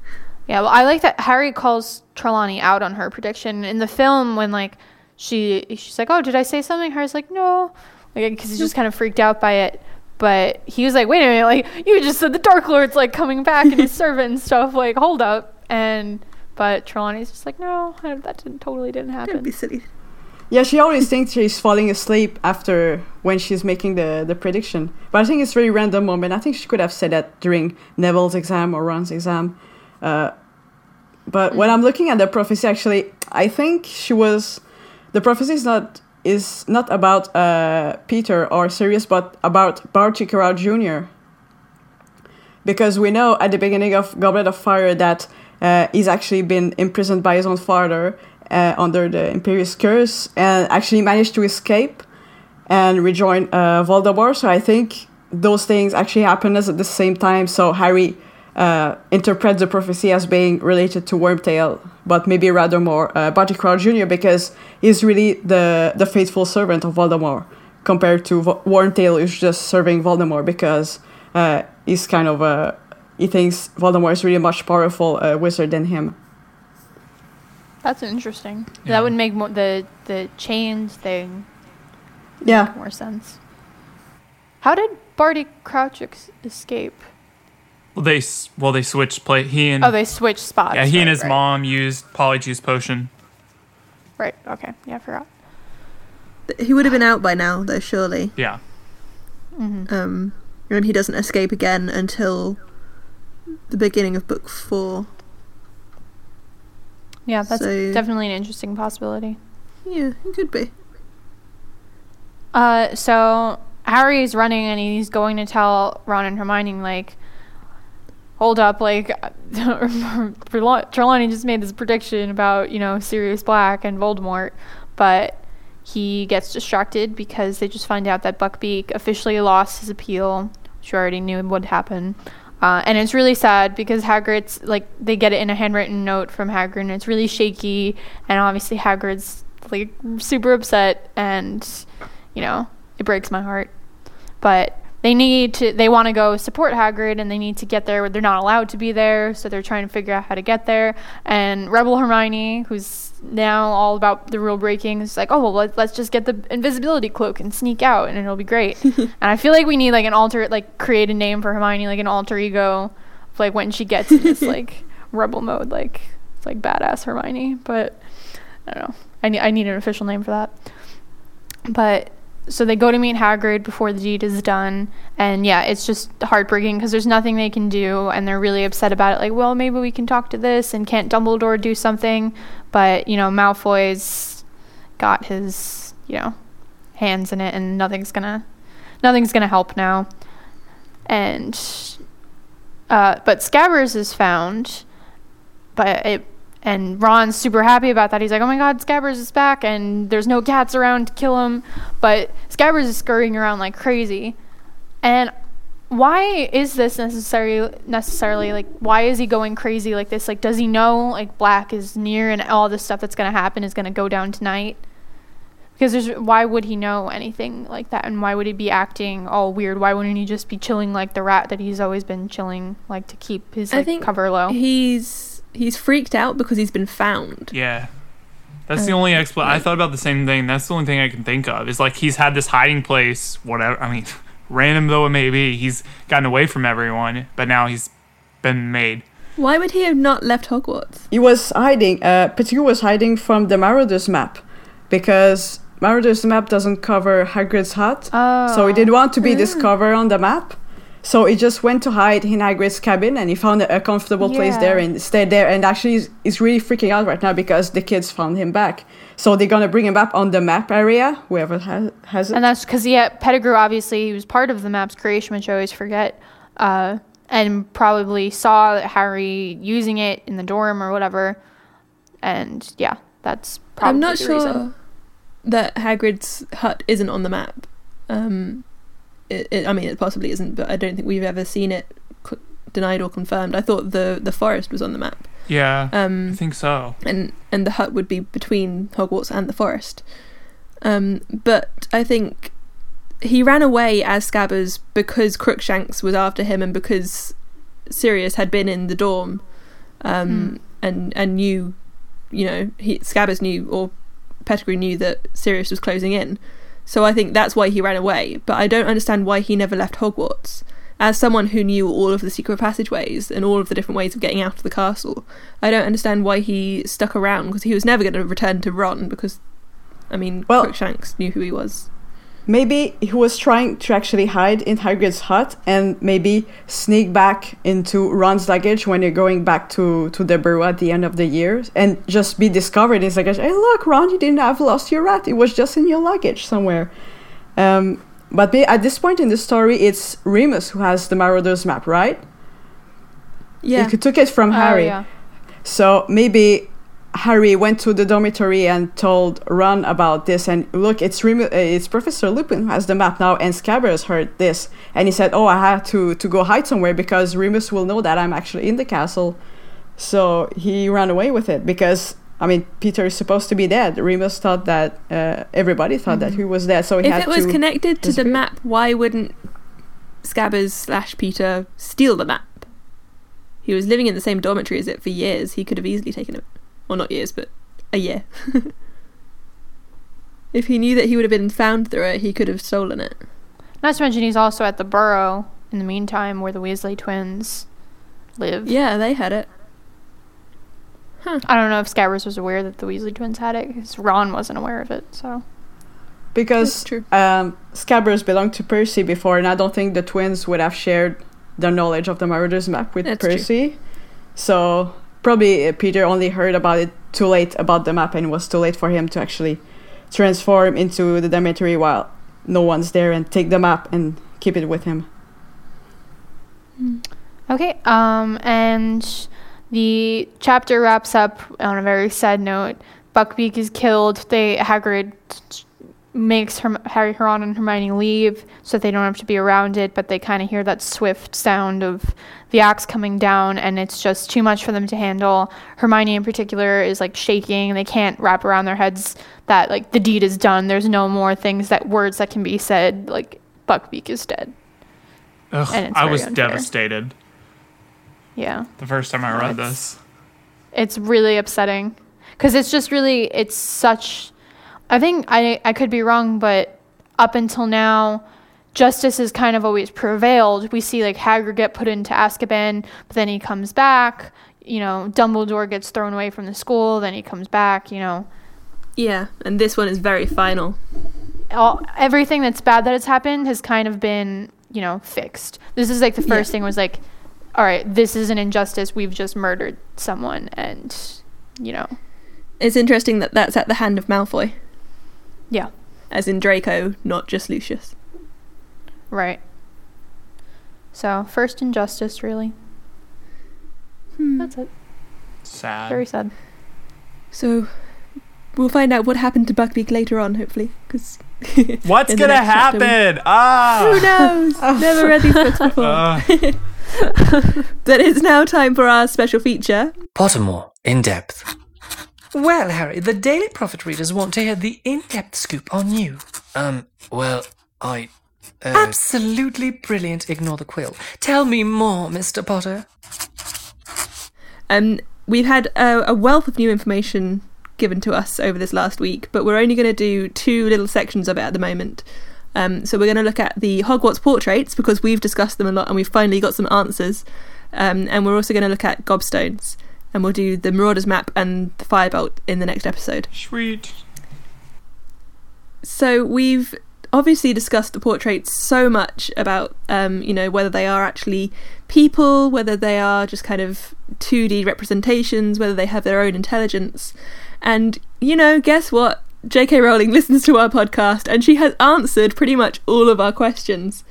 Yeah, well, I like that Harry calls Trelawney out on her prediction in the film when like she she's like, "Oh, did I say something?" Harry's like, "No," like because he's just kind of freaked out by it. But he was like, "Wait a minute! Like you just said the Dark Lord's like coming back and his servant and stuff. Like hold up!" And but Trelawney's just like, "No, that didn't totally didn't Don't happen." be silly. Yeah, she always thinks she's falling asleep after when she's making the, the prediction. But I think it's a very random moment. I think she could have said that during Neville's exam or Ron's exam. Uh, but when I'm looking at the prophecy, actually, I think she was. The prophecy is not is not about uh, Peter or Sirius, but about Barty Jr. Because we know at the beginning of Goblet of Fire that uh, he's actually been imprisoned by his own father uh, under the Imperius Curse and actually managed to escape and rejoin uh, Voldemort. So I think those things actually happened at the same time. So Harry uh, interprets the prophecy as being related to Wormtail, but maybe rather more uh, Barty Crouch Jr. because he's really the the faithful servant of Voldemort compared to Vo- Wormtail, who's just serving Voldemort because uh, he's kind of a he thinks Voldemort is really much powerful uh, wizard than him. That's interesting. Yeah. That would make more, the the chains thing Yeah. make more sense. How did Barty Crouch ex- escape? Well, they well they switched play. He and Oh, they switched spots. yeah, he and his right. mom used Polyjuice potion. right. Okay. Yeah, I forgot. He would have been out by now, though, surely. Yeah. hmm Um, and he doesn't escape again until the beginning of book four. Yeah, that's So- definitely an interesting possibility. Yeah, it could be. Uh, so Harry is running and he's going to tell Ron and Hermione like, hold up, like Trelawney just made this prediction about you know Sirius Black and Voldemort, but he gets distracted because they just find out that Buckbeak officially lost his appeal, which already knew would happen. Uh, and it's really sad because Hagrid's like they get it in a handwritten note from Hagrid, and it's really shaky, and obviously Hagrid's like super upset, and you know it breaks my heart. But they need to they want to go support Hagrid, and they need to get there. They're not allowed to be there, so they're trying to figure out how to get there. And Rebel Hermione, who's now all about the rule breaking, is like, oh well, let, let's just get the invisibility cloak and sneak out, and it'll be great. and I feel like we need like an alter like create a name for Hermione, like an alter ego, of, like when she gets in this like rebel mode, like it's like badass Hermione. But I don't know. I need I need an official name for that. But so they go to meet Hagrid before the deed is done, and yeah, it's just heartbreaking because there's nothing they can do, and they're really upset about it. Like, well, maybe we can talk to this, and can't Dumbledore do something? But you know, Malfoy's got his you know hands in it, and nothing's gonna nothing's gonna help now. And uh, but Scabbers is found, but it and Ron's super happy about that. He's like, "Oh my God, Scabbers is back, and there's no cats around to kill him." But Scabbers is scurrying around like crazy, and why is this necessary? Necessarily, like, why is he going crazy like this? Like, does he know like Black is near, and all this stuff that's gonna happen is gonna go down tonight? Because there's why would he know anything like that, and why would he be acting all weird? Why wouldn't he just be chilling like the rat that he's always been chilling, like to keep his I like, think cover low? He's he's freaked out because he's been found. Yeah. That's the only expl I thought about the same thing. That's the only thing I can think of. Is like he's had this hiding place, whatever. I mean, random though it may be, he's gotten away from everyone, but now he's been made. Why would he have not left Hogwarts? He was hiding. Uh, Pettigrew was hiding from the Marauders map because Marauders map doesn't cover Hagrid's hut, Oh. so he didn't want to be discovered on the map. So he just went to hide in Hagrid's cabin, and he found a, a comfortable place there and stayed there. And actually, he's, he's really freaking out right now because the kids found him back. So they're gonna bring him back on the map area, whoever has, has it. And that's because yeah, Pettigrew obviously he was part of the map's creation, which I always forget, uh, and probably saw Harry using it in the dorm or whatever. And yeah, that's probably I'm not the sure reason. that Hagrid's hut isn't on the map. Um, it, it, I mean, it possibly isn't, but I don't think we've ever seen it co- denied or confirmed. I thought the the forest was on the map. Yeah, I Um, think so. and and the hut would be between Hogwarts and the forest. Um, but I think he ran away as Scabbers because Crookshanks was after him and because Sirius had been in the dorm, um, and and knew, you know, he Scabbers knew or Pettigrew knew that Sirius was closing in. So I think that's why he ran away. But I don't understand why he never left Hogwarts. As someone who knew all of the secret passageways and all of the different ways of getting out of the castle, I don't understand why he stuck around because he was never going to return to Ron because, I mean, Well- Crookshanks knew who he was. Maybe he was trying to actually hide in Hagrid's hut and maybe sneak back into Ron's luggage when you're going back to, to the burrow at the end of the year and just be discovered in his luggage. Hey, look, Ron, you didn't have lost your rat. It was just in your luggage somewhere. Um, but at this point in the story, it's Remus who has the Marauders map, right? Yeah. He took it from Oh, Harry. yeah. So maybe Harry went to the dormitory and told Ron about this. And look, it's Remo- it's Professor Lupin who has the map now, and Scabbers heard this, and he said, "Oh, I have to to go hide somewhere because Remus will know that I'm actually in the castle." So he ran away with it because. I mean, Peter is supposed to be dead. Remus thought that uh, everybody thought that he was dead, so he if it was to. connected to the map, why wouldn't Scabbers slash Peter steal the map? He was living in the same dormitory as it for years. He could have easily taken it. Well, not years, but a year. if he knew that he would have been found through it, he could have stolen it. Not to mention he's also at the Burrow in the meantime, where the Weasley twins live. Yeah, they had it. I don't know if Scabbers was aware that the Weasley twins had it because Ron wasn't aware of it. So because um, Scabbers belonged to Percy before, and I don't think the twins would have shared their knowledge of the Marauders map with That's true. Percy. So probably uh, Peter only heard about it too late about the map, and it was too late for him to actually transform into the Demetri while no one's there and take the map and keep it with him. okay, um, and the chapter wraps up on a very sad note. Buckbeak is killed. They Hagrid makes Herm- Harry, Ron, and Hermione leave so that they don't have to be around it, but they kind of hear that swift sound of the axe coming down, and it's just too much for them to handle. Hermione, in particular, is like shaking. They can't wrap around their heads that like the deed is done. There's no more things that words that can be said. Like Buckbeak is dead. Ugh, And I was unfair. devastated Yeah. the first time I read it's- this. it's really upsetting because it's just really it's such i think i i could be wrong but up until now justice has kind of always prevailed. We see like hagrid get put into azkaban but then he comes back. You know dumbledore gets thrown away from the school then he comes back you know. Yeah, and this one is very final. all everything that's bad that has happened has kind of been you know fixed. This is like the first Yeah. thing was like all right this is an injustice. We've just murdered someone and you know. It's interesting that that's at the hand of Malfoy, yeah as in Draco, not just Lucius. Right. So, first injustice, really. That's it. Sad. Very sad. So we'll find out what happened to Buckbeak later on, hopefully, because What's gonna next chapter we- happen? who Ah. knows? Never read these books before. Uh, but it's now time for our special feature. Pottermore, in depth. Well, Harry, the Daily Prophet readers want to hear the in-depth scoop on you. Um, well, I. Uh, Absolutely brilliant. Ignore the quill. Tell me more, Mr. Potter. Um, we've had a, a wealth of new information given to us over this last week, but we're only going to do two little sections of it at the moment. Um, so we're going to look at the Hogwarts portraits because we've discussed them a lot and we've finally got some answers. Um, and we're also going to look at gobstones, and we'll do the Marauders map and the Firebolt in the next episode. sweet. So we've obviously discussed the portraits so much about, um, you know, whether they are actually people, whether they are just kind of 2D representations, whether they have their own intelligence. And, you know, guess what? J.K. Rowling listens to our podcast and she has answered pretty much all of our questions.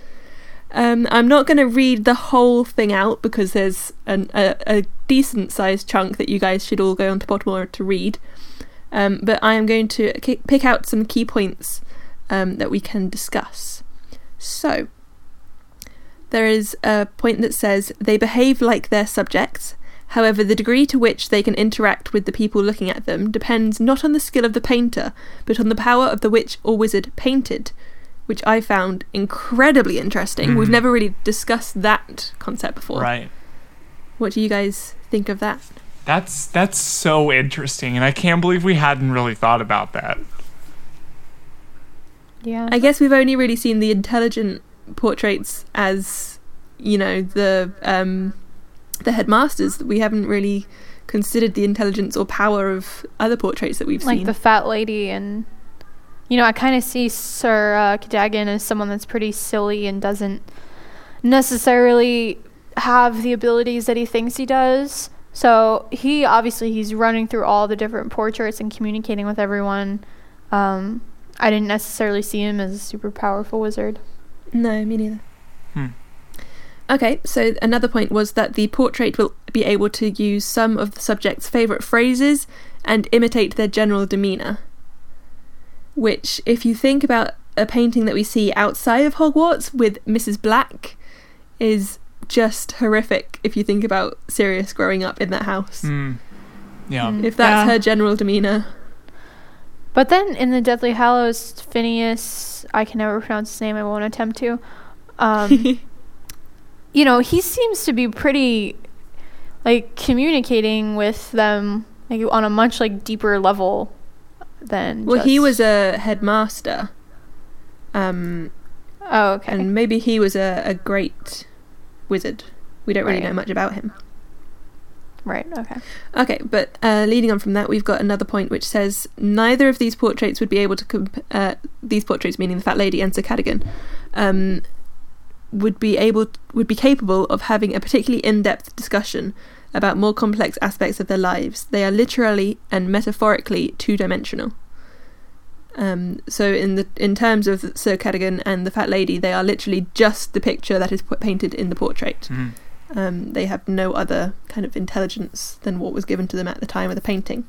Um, I'm not going to read the whole thing out because there's an, a, a decent sized chunk that you guys should all go onto Pottermore to read. Um, but I am going to ki- pick out some key points um, that we can discuss. So, there is a point that says they behave like their subjects. However, the degree to which they can interact with the people looking at them depends not on the skill of the painter, but on the power of the witch or wizard painted, which I found incredibly interesting. We've Mhm. never really discussed that concept before. Right. What do you guys think of that? That's that's so interesting, and I can't believe we hadn't really thought about that. Yeah. I guess we've only really seen the intelligent portraits as, you know, the um, the headmasters. We haven't really considered the intelligence or power of other portraits that we've like seen. Like the fat lady and you know i kind of see sir uh, cadogan as someone that's pretty silly and doesn't necessarily have the abilities that he thinks he does so he obviously he's running through all the different portraits and communicating with everyone um, i didn't necessarily see him as a super powerful wizard no, me neither. Hmm. Okay, so another point was that the portrait will be able to use some of the subject's favourite phrases and imitate their general demeanour. Which, if you think about a painting that we see outside of Hogwarts with Mrs. Black, is just horrific if you think about Sirius growing up in that house. Hmm. Yeah. Mm. If that's Yeah. her general demeanour. But then in the Deathly Hallows, Phineas, I can never pronounce his name, I won't attempt to. Um, you know, he seems to be pretty, like, communicating with them like on a much like deeper level than. well, he was a headmaster. Um, Oh, okay. and maybe he was a, a great wizard. We don't really Right. know much about him. Right. Okay. Okay, but uh, leading on from that, we've got another point which says neither of these portraits would be able to comp- uh, these portraits, meaning the fat lady and Sir Cadogan, um, would be able would be capable of having a particularly in-depth discussion about more complex aspects of their lives. They are literally and metaphorically two-dimensional. Um, so in the in terms of Sir Cadogan and the fat lady, they are literally just the picture that is painted in the portrait. Mhm. Um, they have no other kind of intelligence than what was given to them at the time of the painting.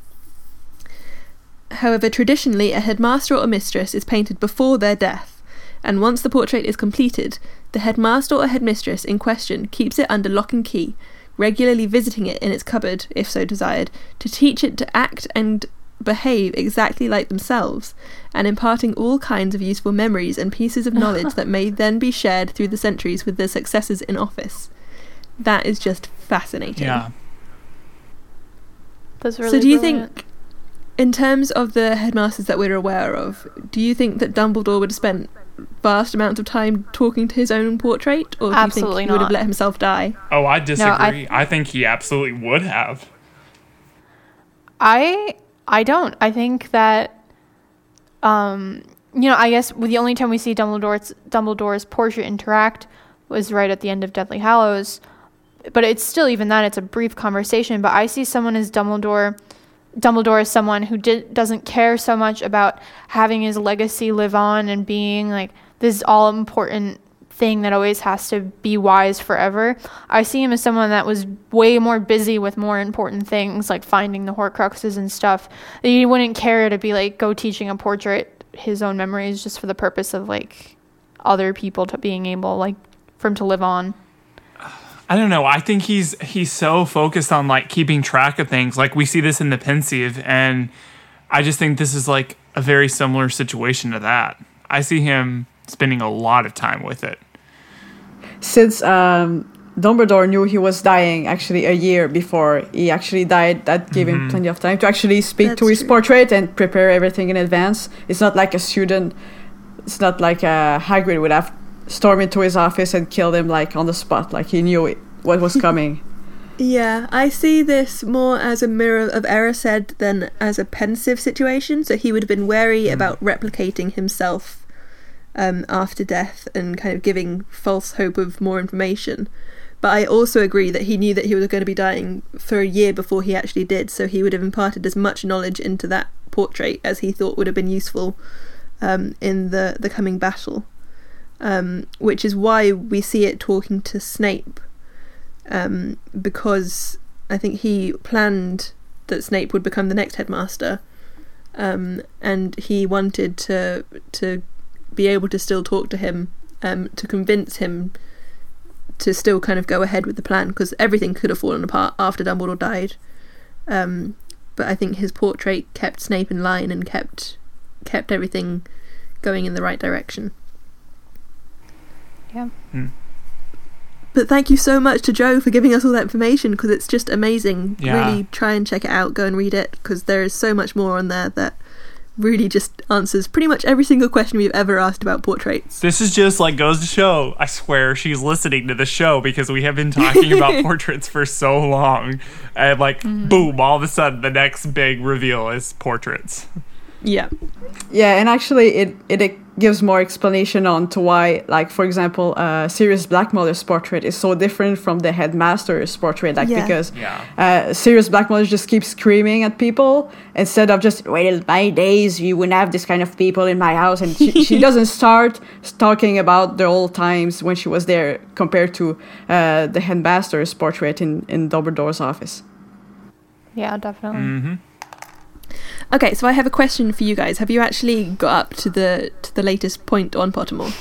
However, traditionally, a headmaster or a mistress is painted before their death, and once the portrait is completed, the headmaster or headmistress in question keeps it under lock and key, regularly visiting it in its cupboard, if so desired, to teach it to act and behave exactly like themselves, and imparting all kinds of useful memories and pieces of knowledge that may then be shared through the centuries with their successors in office. That is just fascinating. Yeah. That's really. so, do you brilliant. think, in terms of the headmasters that we're aware of, do you think that Dumbledore would have spent vast amounts of time talking to his own portrait, or do Absolutely you think he would have let himself die? Oh, I disagree. I- I think he absolutely would have. I I don't. I think that um you know, I guess the only time we see Dumbledore's Dumbledore's portrait interact was right at the end of Deathly Hallows. But it's still even that it's a brief conversation, but I see someone as Dumbledore Dumbledore is someone who did, doesn't care so much about having his legacy live on and being like this all important thing that always has to be wise forever. I see him as someone that was way more busy with more important things like finding the Horcruxes and stuff. He wouldn't care to be like go teaching a portrait his own memories just for the purpose of like other people to being able like for him to live on. I don't know. I think he's he's so focused on like keeping track of things. Like we see this in the Pensieve, and I just think this is like a very similar situation to that. I see him spending a lot of time with it. Since um, Dumbledore knew he was dying actually a year before he actually died, that gave him plenty of time to actually speak to his true. portrait and prepare everything in advance. It's not like a student. It's not like uh, Hagrid would have stormed into his office and kill him like on the spot. Like he knew it, what was coming. Yeah, I see this more as a mirror of Erised than as a Pensieve situation. So he would have been wary about replicating himself um, after death and kind of giving false hope of more information. But I also agree that he knew that he was going to be dying for a year before he actually did. So he would have imparted as much knowledge into that portrait as he thought would have been useful um, in the the coming battle. Um, which is why we see it talking to Snape um, because I think he planned that Snape would become the next headmaster, um, and he wanted to to be able to still talk to him um, to convince him to still kind of go ahead with the plan because everything could have fallen apart after Dumbledore died. Um, but I think his portrait kept Snape in line and kept kept everything going in the right direction. Yeah. Hmm. But thank you so much to Jo for giving us all that information because it's just amazing. Yeah. Really try and check it out, go and read it because there is so much more on there that really just answers pretty much every single question we've ever asked about portraits. This is just like goes to show. I swear she's listening to the show because we have been talking about portraits for so long, and like mm. boom, all of a sudden the next big reveal is portraits. Yeah. Yeah, and actually, it it gives more explanation on to why, like for example, uh, Sirius Blackmuller's portrait is so different from the headmaster's portrait. Like Yeah. because Yeah. uh, Sirius Blackmuller just keeps screaming at people instead of just wait till my days you wouldn't have this kind of people in my house. And she, she doesn't start talking about the old times when she was there compared to uh, the headmaster's portrait in in Dumbledore's office. Yeah, definitely. Mm-hmm. Okay, so I have a question for you guys. Have you actually got up to the to the latest point on Pottermore?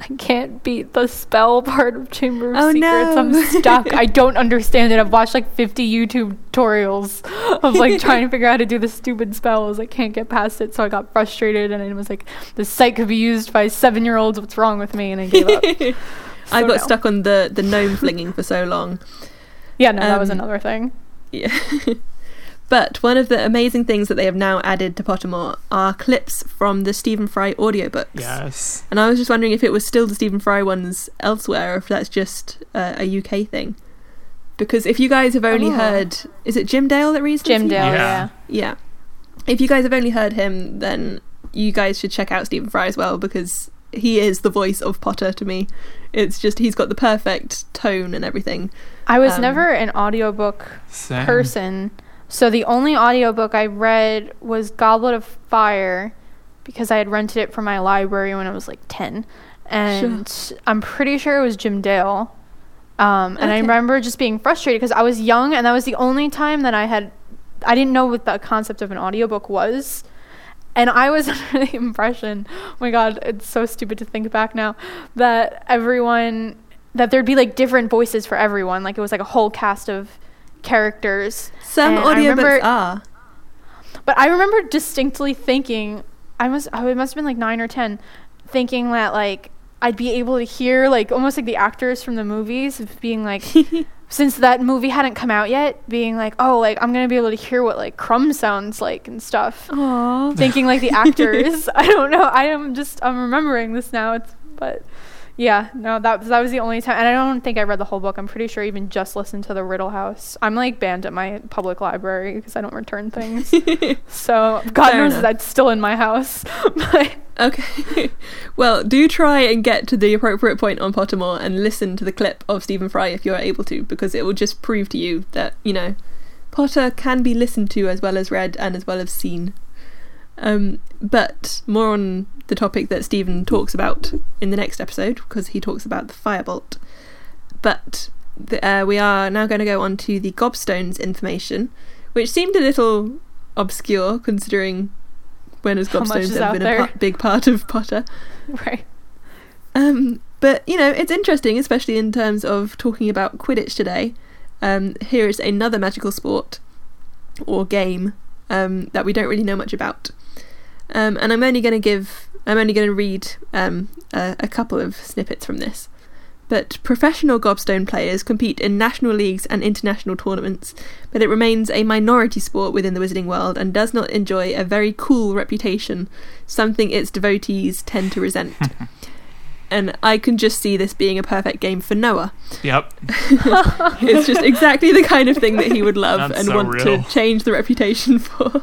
I can't beat the spell part of Chamber of Oh, Secrets. no. I'm stuck. I don't understand it. I've watched like 50 YouTube tutorials of like trying to figure out how to do the stupid spells. I can't get past it, so I got frustrated and it was like this site could be used by seven year olds. What's wrong with me? And I gave up. I got no. stuck on the the gnome flinging for so long. Yeah, no, that was Um, another thing. Yeah. But one of the amazing things that they have now added to Pottermore are clips from the Stephen Fry audiobooks. Yes. And I was just wondering if it was still the Stephen Fry ones elsewhere, or if that's just uh, a UK thing. because if you guys have only Oh. heard, is it Jim Dale that reads? Jim Dale, Yeah. yeah. Yeah. If you guys have only heard him, then you guys should check out Stephen Fry as well because he is the voice of Potter to me. It's just he's got the perfect tone and everything. I was Um, never an audiobook Same. person. So the only audiobook I read was Goblet of Fire because I had rented it from my library when I was like 10. And I'm pretty sure it was Jim Dale. Um, and I remember just being frustrated because I was young and that was the only time that I had I didn't know what the concept of an audiobook was. And I was under the impression, oh my god, it's so stupid to think back now, that everyone that there'd be like different voices for everyone. Like it was like a whole cast of characters. Some And audiobooks remember- are. But I remember distinctly thinking, I must, oh, it must have been like nine or ten, thinking that like I'd be able to hear like almost like the actors from the movies being like, since that movie hadn't come out yet, being like, oh, like I'm gonna be able to hear what like Krum sounds like and stuff. Aww. Thinking like the actors. I don't know. I am just I'm remembering this now. It's but. Yeah, no, that was that was the only time, and I don't think I read the whole book. I'm pretty sure I even just listened to the Riddle House. I'm like banned at my public library because I don't return things. So God Fair knows enough. that's still in my house. but Okay. well, do try and get to the appropriate point on Pottermore and listen to the clip of Stephen Fry if you're able to, because it will just prove to you that, you know, Potter can be listened to as well as read and as well as seen. Um, but more on the topic that Stephen talks about in the next episode, because he talks about the firebolt. But the, uh, we are now going to go on to the gobstones information, which seemed a little obscure considering when has gobstones ever been there? a big part of Potter. right, Um, but you know, it's interesting, especially in terms of talking about Quidditch today. Um, here is another magical sport or game um, that we don't really know much about, um, and I'm only going to give, I'm only going to read um, a, a couple of snippets from this. But professional gobstone players compete in national leagues and international tournaments, but it remains a minority sport within the wizarding world and does not enjoy a very cool reputation, something its devotees tend to resent. and I can just see this being a perfect game for Noah. Yep. It's just exactly the kind of thing that he would love That's and so want real. to change the reputation for.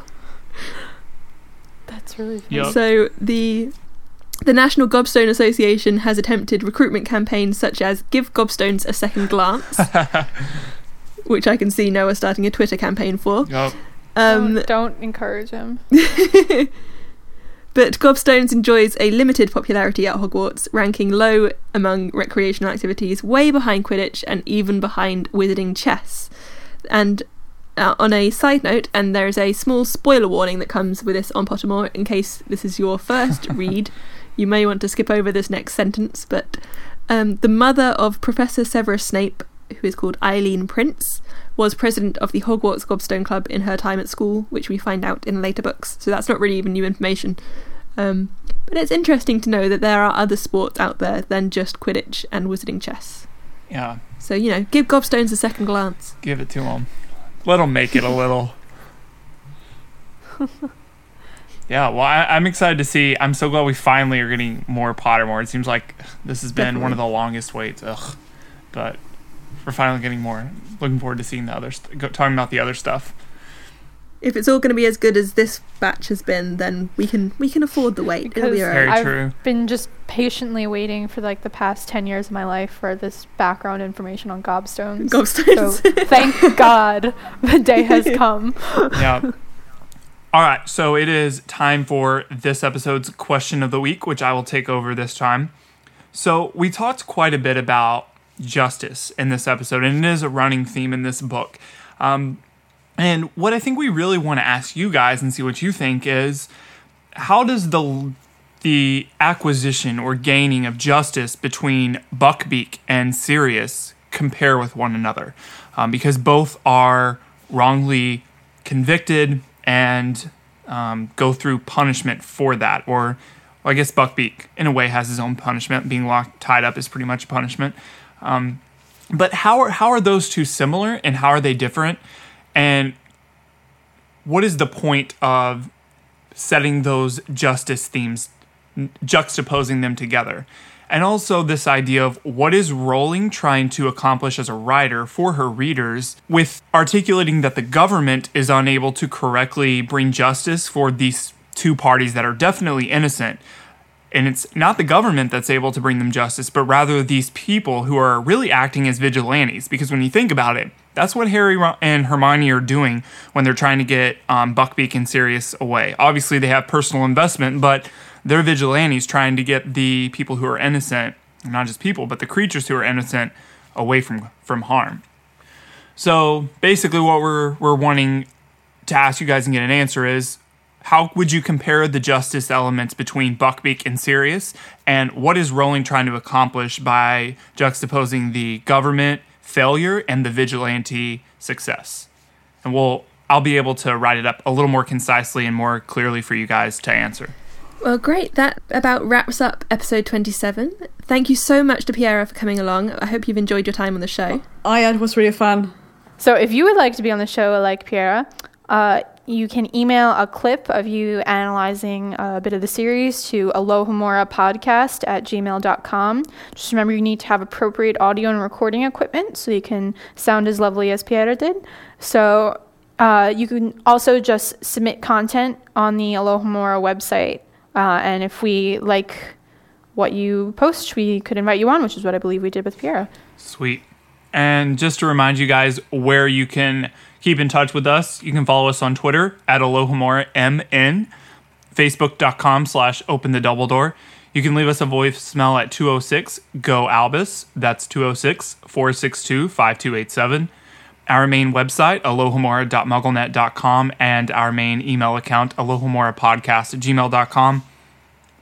That's really funny. Yep. So the the National Gobstone Association has attempted recruitment campaigns such as "Give Gobstones a Second Glance," which I can see Noah starting a Twitter campaign for. Yep. Um, don't, don't encourage him. but Gobstones enjoys a limited popularity at Hogwarts, ranking low among recreational activities, way behind Quidditch and even behind wizarding chess. And uh, on a side note, and there is a small spoiler warning that comes with this on Pottermore in case this is your first read. You may want to skip over this next sentence, but um, the mother of Professor Severus Snape, who is called Eileen Prince, was president of the Hogwarts Gobstone Club in her time at school, which we find out in later books. So that's not really even new information. Um, but it's interesting to know that there are other sports out there than just Quidditch and wizarding chess. Yeah. So, you know, give gobstones a second glance. Give it to him. Let him make it a little. yeah, well, I, I'm excited to see. I'm so glad we finally are getting more Pottermore. It seems like this has been one of the longest waits. Ugh. But we're finally getting more. Looking forward to seeing the other, st- talking about the other stuff. If it's all going to be as good as this batch has been, then we can we can afford the wait. It'll be Because alright. Very I've true. been just patiently waiting for like the past 10 years of my life for this background information on gobstones. So thank God the day has come. yeah. All right, so it is time for this episode's question of the week, which I will take over this time. So, we talked quite a bit about justice in this episode, and it is a running theme in this book. Um, and what I think we really want to ask you guys and see what you think is how does the the acquisition or gaining of justice between Buckbeak and Sirius compare with one another? Um, because both are wrongly convicted and um, go through punishment for that. Or, well, I guess Buckbeak, in a way, has his own punishment. Being locked, tied up is pretty much punishment. Um, but how are how are those two similar, and how are they different? And what is the point of setting those justice themes, juxtaposing them together? and also this idea of what is Rowling trying to accomplish as a writer for her readers with articulating that the government is unable to correctly bring justice for these two parties that are definitely innocent. And it's not the government that's able to bring them justice, but rather these people who are really acting as vigilantes. Because when you think about it, that's what Harry and Hermione are doing when they're trying to get um, Buckbeak and Sirius away. Obviously, they have personal investment, but they're vigilantes trying to get the people who are innocent, not just people, but the creatures who are innocent, away from from harm. So basically, what we're we're wanting to ask you guys and get an answer is how would you compare the justice elements between Buckbeak and Sirius, and what is Rowling trying to accomplish by juxtaposing the government failure and the vigilante success? And we'll I'll be able to write it up a little more concisely and more clearly for you guys to answer. Well, great. That about wraps up episode 27. Thank you so much to Piera for coming along. I hope you've enjoyed your time on the show. Oh, yeah, it was really fun. So, if you would like to be on the show like Piera, uh, you can email a clip of you analyzing a bit of the series to podcast at gmail.com. Just remember you need to have appropriate audio and recording equipment so you can sound as lovely as Piera did. So uh, you can also just submit content on the Alohomora website. Uh, and if we like what you post, we could invite you on, which is what I believe we did with Piera. Sweet. And just to remind you guys where you can keep in touch with us, you can follow us on Twitter at AlohomoraMN, Facebook.com slash Open the Dumbledore. You can leave us a voicemail at 206 GO ALBUS. That's 206 462 5287. Our main website, alohomora.mugglenet.com, and our main email account, alohomorapodcast at gmail.com.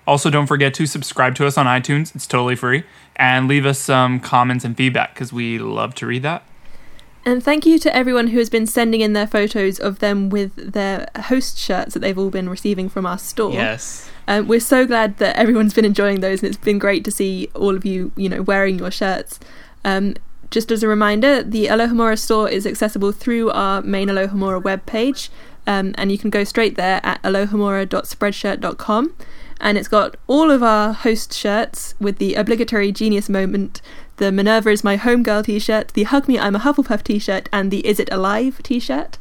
Also, don't forget to subscribe to us on iTunes. It's totally free. And leave us some comments and feedback because we love to read that. And thank you to everyone who has been sending in their photos of them with their host shirts that they've all been receiving from our store. Yes. Um, we're so glad that everyone's been enjoying those, and it's been great to see all of you, you know, wearing your shirts. Um, just as a reminder, the Alohomora store is accessible through our main Alohomora webpage, um, and you can go straight there at alohomora.spreadshirt.com. And it's got all of our host shirts with the obligatory genius moment the Minerva is my homegirl t shirt, the Hug Me I'm a Hufflepuff t shirt, and the Is It Alive t shirt.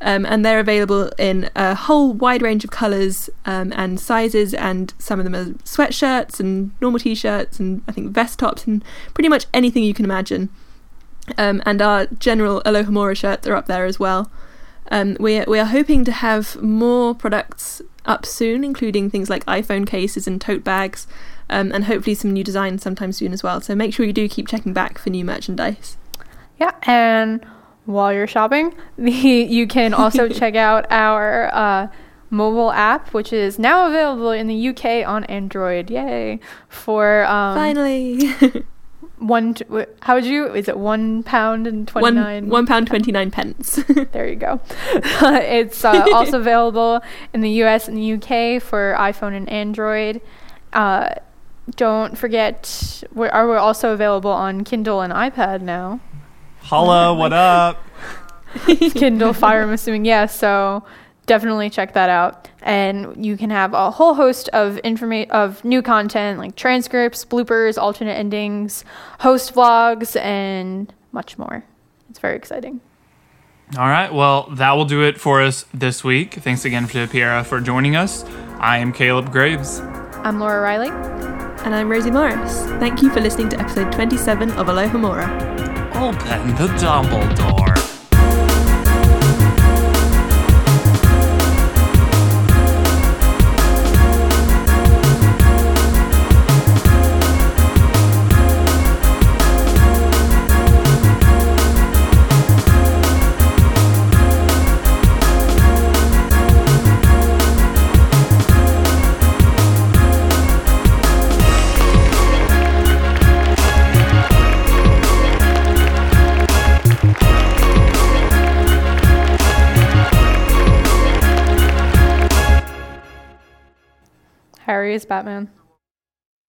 Um, and they're available in a whole wide range of colours um, and sizes, and some of them are sweatshirts and normal t shirts, and I think vest tops, and pretty much anything you can imagine. Um, and our general Alohomora shirts are up there as well. Um, we, we are hoping to have more products up soon, including things like iPhone cases and tote bags, um, and hopefully some new designs sometime soon as well. So make sure you do keep checking back for new merchandise. Yeah, and while you're shopping, the, you can also check out our uh, mobile app, which is now available in the UK on Android. Yay! For um, finally. one t- how would you is it one pound and 29 one, one pound 29 pence there you go it's uh, also available in the us and the uk for iphone and android uh, don't forget, we're, are we also available on Kindle and iPad now? Holla, what up? Kindle Fire, I'm assuming, yes. Yeah, so definitely check that out. And you can have a whole host of informa- of new content like transcripts, bloopers, alternate endings, host vlogs, and much more. It's very exciting. All right, well, that will do it for us this week. Thanks again to Piera for joining us. I am Caleb Graves. I'm Laura Riley. And I'm Rosie Morris. Thank you for listening to episode 27 of Alohomora. Open the Dumbledore. Is Batman.